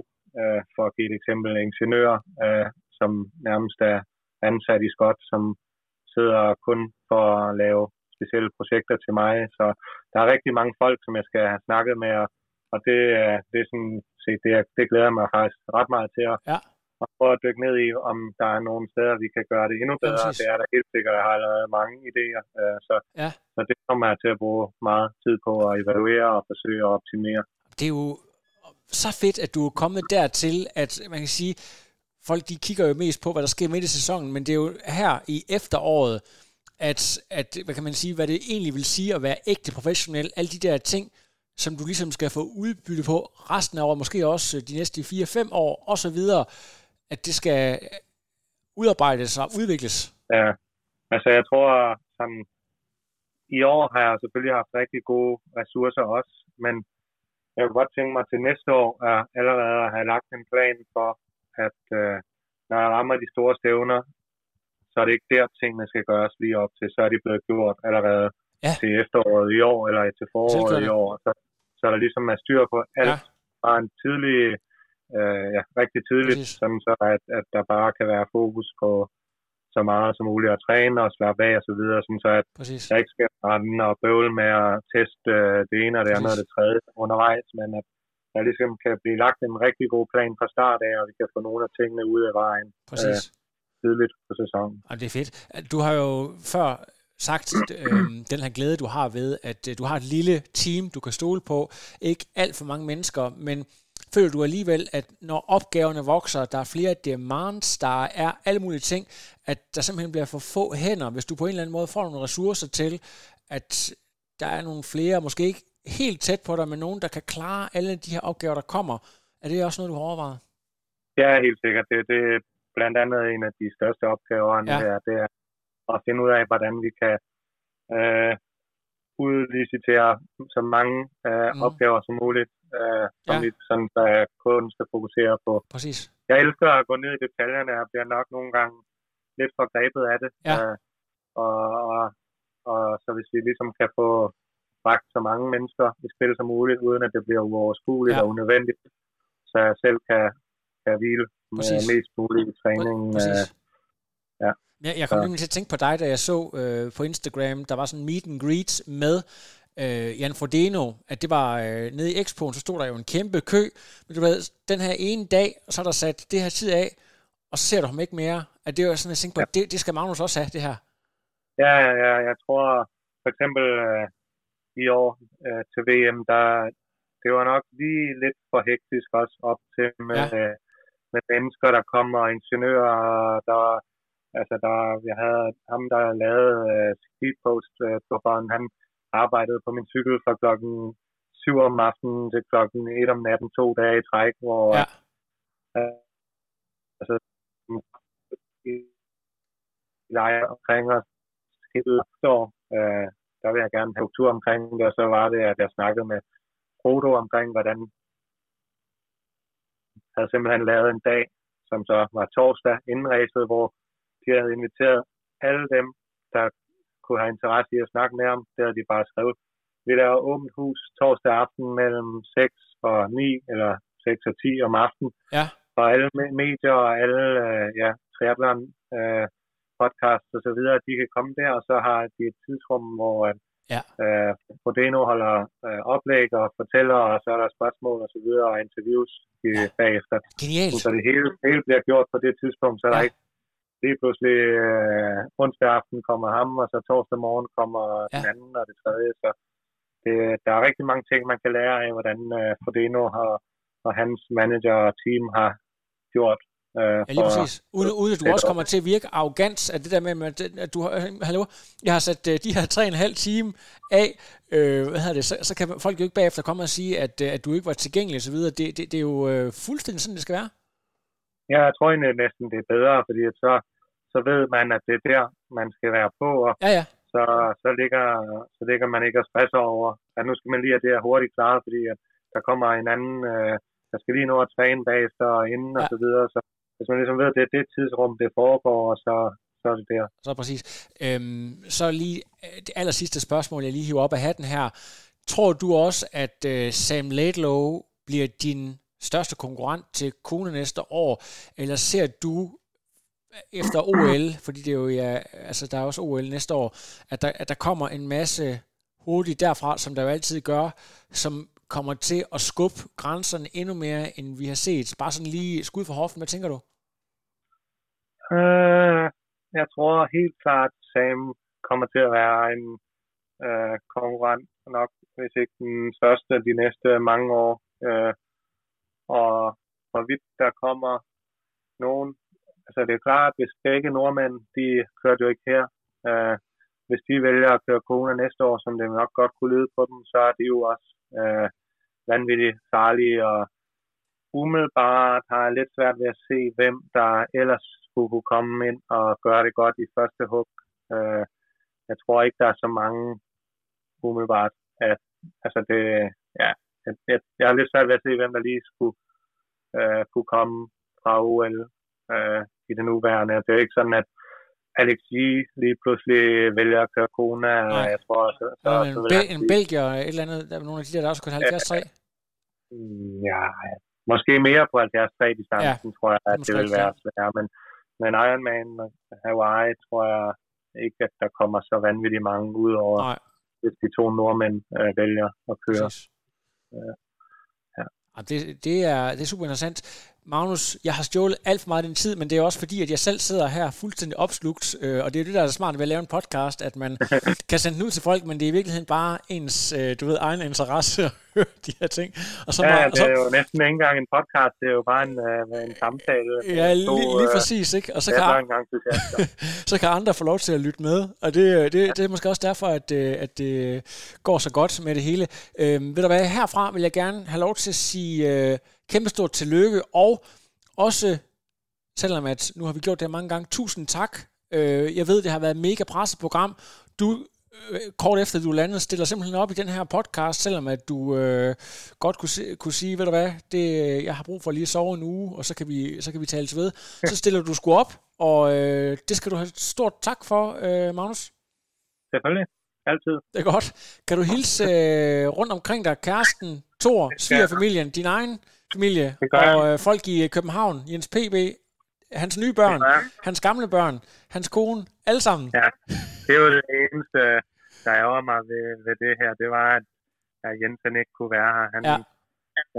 øh, for at give et eksempel, ingeniører, øh, som nærmest er ansat i Skot, som sidder kun for at lave specielle projekter til mig. Så der er rigtig mange folk, som jeg skal have snakket med, og, og det, det er sådan set, det, det glæder jeg mig faktisk ret meget til at, Ja. at prøve at dykke ned i, om der er nogle steder, vi kan gøre det endnu Ja, bedre. præcis. det er der helt sikkert. Jeg har allerede mange idéer, øh, så, Ja. så det kommer jeg til at bruge meget tid på at evaluere og forsøge at optimere. det er jo så fedt, at du er kommet dertil, at man kan sige, folk de kigger jo mest på, hvad der sker midt i sæsonen, men det er jo her i efteråret, at, at hvad kan man sige, hvad det egentlig vil sige at være ægte professionel, alle de der ting, som du ligesom skal få udbytte på resten af året, måske også de næste 4-5 år, og så videre, at det skal udarbejdes og udvikles. Ja, altså jeg tror sådan, i år har jeg selvfølgelig haft rigtig gode ressourcer også, men jeg kunne godt tænke mig til næste år at allerede at have lagt en plan for, at øh, når jeg rammer de store stævner, så er det ikke der tingene skal gøres lige op til, så er de blevet gjort allerede Ja. til efteråret i år, eller til foråret i år, så, så er der ligesom er styr på alt Ja. fra en tidlig, øh, ja, rigtig tidligt, Præcis. sådan så at, at der bare kan være fokus på så meget som muligt at træne og slappe af og så videre, sådan så at Præcis. jeg ikke skal rende og bøvle med at teste øh, det ene og det andet og det tredje undervejs, men at der ligesom kan blive lagt en rigtig god plan fra start af, og vi kan få nogle af tingene ud af vejen Præcis. tidligt på sæsonen. Og det er fedt. Du har jo før sagt øh, den her glæde, du har ved, at øh, du har et lille team, du kan stole på. Ikke alt for mange mennesker, men føler du alligevel, at når opgaverne vokser, der er flere demands, der er alle mulige ting, at der simpelthen bliver for få hænder, hvis du på en eller anden måde får nogle ressourcer til, at der er nogle flere, måske ikke helt tæt på dig, men nogen, der kan klare alle de her opgaver, der kommer. Er det også noget, du har overvejet? Ja, helt sikkert. Det, det er blandt andet en af de største opgaver, Ja. her, det er at finde ud af, hvordan vi kan øh, udlicitere så mange øh, Mm. opgaver som muligt, øh, som Ja. vi, sådan, så kunden skal fokusere på. Præcis. Jeg elsker at gå ned i detaljerne, og bliver nok nogle gange lidt for grebet af det. Ja. Øh, og, og, og så hvis vi ligesom kan få bragt så mange mennesker i spil som muligt, uden at det bliver uoverskueligt Ja. og unødvendigt, så jeg selv kan, kan hvile med Præcis. mest muligt i træningen. Præcis. Øh, ja. Ja, jeg kom Så- nemlig til at tænke på dig, da jeg så øh, på Instagram, der var sådan en meet and greet med øh, Jan Frodeno, at det var øh, nede i Expoen, så stod der jo en kæmpe kø, men du ved, den her ene dag, så er der sat det her tid af, og så ser du ham ikke mere. At det var sådan, jeg tænkte på, det, det skal Magnus også have, det her. Ja, ja, ja, jeg tror for eksempel øh, i år øh, til VM, der det var nok lige lidt for hektisk også op til med, Ja. ja. med mennesker, der kommer, og ingeniører, der altså der, jeg havde ham, der lavede øh, speedpost øh, på banen, han arbejdede på min cykel fra klokken 7 om aftenen til klokken 1 om natten, to dage i træk, hvor Ja. øh, altså i lejer omkring os hele år, øh, der vil jeg gerne have tur omkring det, og så var det, at jeg snakkede med Frodo omkring, hvordan havde simpelthen lavet en dag, som så var torsdag inden racet, hvor de havde inviteret alle dem, der kunne have interesse i at snakke med ham. Det havde de bare skrevet. Vi laver åbent hus torsdag aften mellem 6 og 9, eller 6 og 10 om aftenen. Ja. Og alle me- medier og alle øh, ja, triathlon øh, podcasts og så videre, de kan komme der, og så har de et tidsrum, hvor at, Ja. øh, Frodeno holder øh, oplæg og fortæller, og så er der spørgsmål og så videre, og interviews øh, Ja. bagefter. Genialt. Så det hele, hele bliver gjort på det tidspunkt, så ja. der ikke lige pludselig øh, onsdag aften kommer ham, og så torsdag morgen kommer ja. den anden og det tredje. Så det, der er rigtig mange ting, man kan lære af, hvordan øh, Frodeno har, og hans manager og team har gjort. Øh, Ja, lige præcis. Uden, uden at du også kommer til at virke arrogant af det der med, at, du har, hallo, jeg har sat øh, de her tre og en halv time af, øh, hvad hedder det, så, så kan folk jo ikke bagefter komme og sige, at, øh, at du ikke var tilgængelig og så videre. Det, det, det er jo øh, fuldstændig sådan, det skal være. Ja, jeg tror egentlig næsten, det er bedre, fordi så, så ved man, at det er der, man skal være på, og Ja, ja. så, så, ligger, så ligger man ikke og stresser over, at nu skal man lige have det her hurtigt klaret, fordi at der kommer en anden, øh, der skal lige nå at træne bagefter og inden Ja. og så videre. Så hvis man ligesom ved, at det er det tidsrum, det foregår, og så, så er det der. Så præcis. Øhm, så lige øh, det aller sidste spørgsmål, jeg lige hiver op af hatten her. Tror du også, at øh, Sam Laidlow bliver din største konkurrent til Kone næste år, eller ser du efter OL, fordi det er jo ja, altså der er også OL næste år, at der, at der kommer en masse hurtigt derfra, som der jo altid gør, som kommer til at skubbe grænserne endnu mere, end vi har set. Bare sådan lige skud for hoften, hvad tænker du? Øh, jeg tror helt klart, Sam kommer til at være en øh, konkurrent nok, hvis ikke den første de næste mange år. Øh, og hvorvidt der kommer nogen, altså det er klart, hvis begge nordmænd, de kørte jo ikke her, øh, hvis de vælger at køre Kona næste år, som det nok godt kunne lyde på dem, så er det jo også øh, vanvittigt farlige, og umiddelbart har jeg lidt svært ved at se, hvem der ellers skulle kunne komme ind og gøre det godt i første hug. Øh, jeg tror ikke, der er så mange umiddelbart, at altså det, ja, jeg, jeg, jeg har lidt svært ved at se, hvem der lige skulle øh, kunne komme fra OL øh, i det nuværende. Det er ikke sådan, at Alex G lige pludselig vælger at køre Kona. Nej. Jeg tror, så, så, Nå, så, en, Bel- en belgier, et eller andet, der er nogle af de der, der også kørt 73 Mm, Ja, måske mere på 73 distancen, ja, tror jeg, at det vil være svært. Men, men Ironman Hawaii, tror jeg ikke, at der kommer så vanvittigt mange ud over, Nej. hvis de to nordmænd øh, vælger at køre. Præcis. Ja, det, det, er, det er super interessant. Magnus, jeg har stjålet alt for meget af din tid, men det er også fordi, at jeg selv sidder her fuldstændig opslugt, øh, og det er jo det, der er smart ved at lave en podcast, at man kan sende den ud til folk, men det er i virkeligheden bare ens, øh, du ved, egen interesse at høre de her ting. Og så, Ja, og det så, er jo næsten ikke engang en podcast, det er jo bare en, øh, en samtale. ja, To, lige, lige øh, præcis, ikke? Og så det kan, engang, så kan andre få lov til at lytte med. Og det, det, det er måske også derfor, at, øh, at det går så godt med det hele. Øh, ved du hvad, herfra vil jeg gerne have lov til at sige øh, kæmpestort tillykke, og også, selvom at nu har vi gjort det mange gange, tusind tak. Øh, jeg ved, det har været et mega presset program. Du, øh, kort efter du landede, stiller simpelthen op i den her podcast, selvom at du øh, godt kunne, se, kunne sige, ved du hvad, det, jeg har brug for lige at sove en uge, og så kan vi, så kan vi tale til ved. Så stiller du sgu op, og øh, det skal du have stort tak for, øh, Magnus. Selvfølgelig. Altid. Det er godt. Kan du hilse øh, rundt omkring dig, kæresten, Thor, svigerfamilien, din egen familie, og øh, folk i øh, København, Jens P.B., hans nye børn, hans gamle børn, hans kone, alle sammen. Ja, det er jo det eneste, der ærger mig ved, ved det her. Det var, at, at Jensen ikke kunne være her. Han, Ja.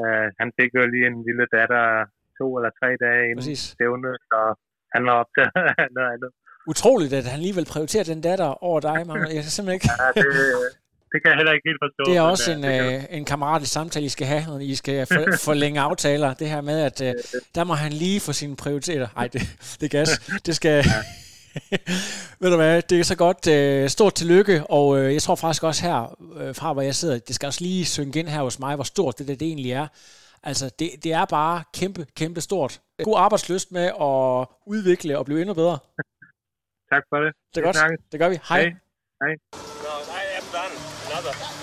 øh, han fik jo lige en lille datter to eller tre dage inden Præcis. stævnet, så han var optaget af noget andet. Utroligt, at han alligevel prioriterer den datter over dig, Magnus. Jeg kan simpelthen ikke... Ja, det, det kan jeg heller ikke helt forstå. Det er også øh, en, øh, en kammeratisk samtale, I skal have, når I skal for, forlænge aftaler. Det her med, at øh, der må han lige få sine prioriteter. Nej, det, det er gas. Det skal... Ved du hvad, det er så godt. Øh, stort tillykke, og øh, jeg tror faktisk også her, øh, fra hvor jeg sidder, det skal også lige synge ind her hos mig, hvor stort det, der, det egentlig er. Altså, det, det er bare kæmpe, kæmpe stort. God arbejdsløst med at udvikle og blive endnu bedre. Tak for det. Det er godt. Det gør vi. Hej. Hej. Hej. 是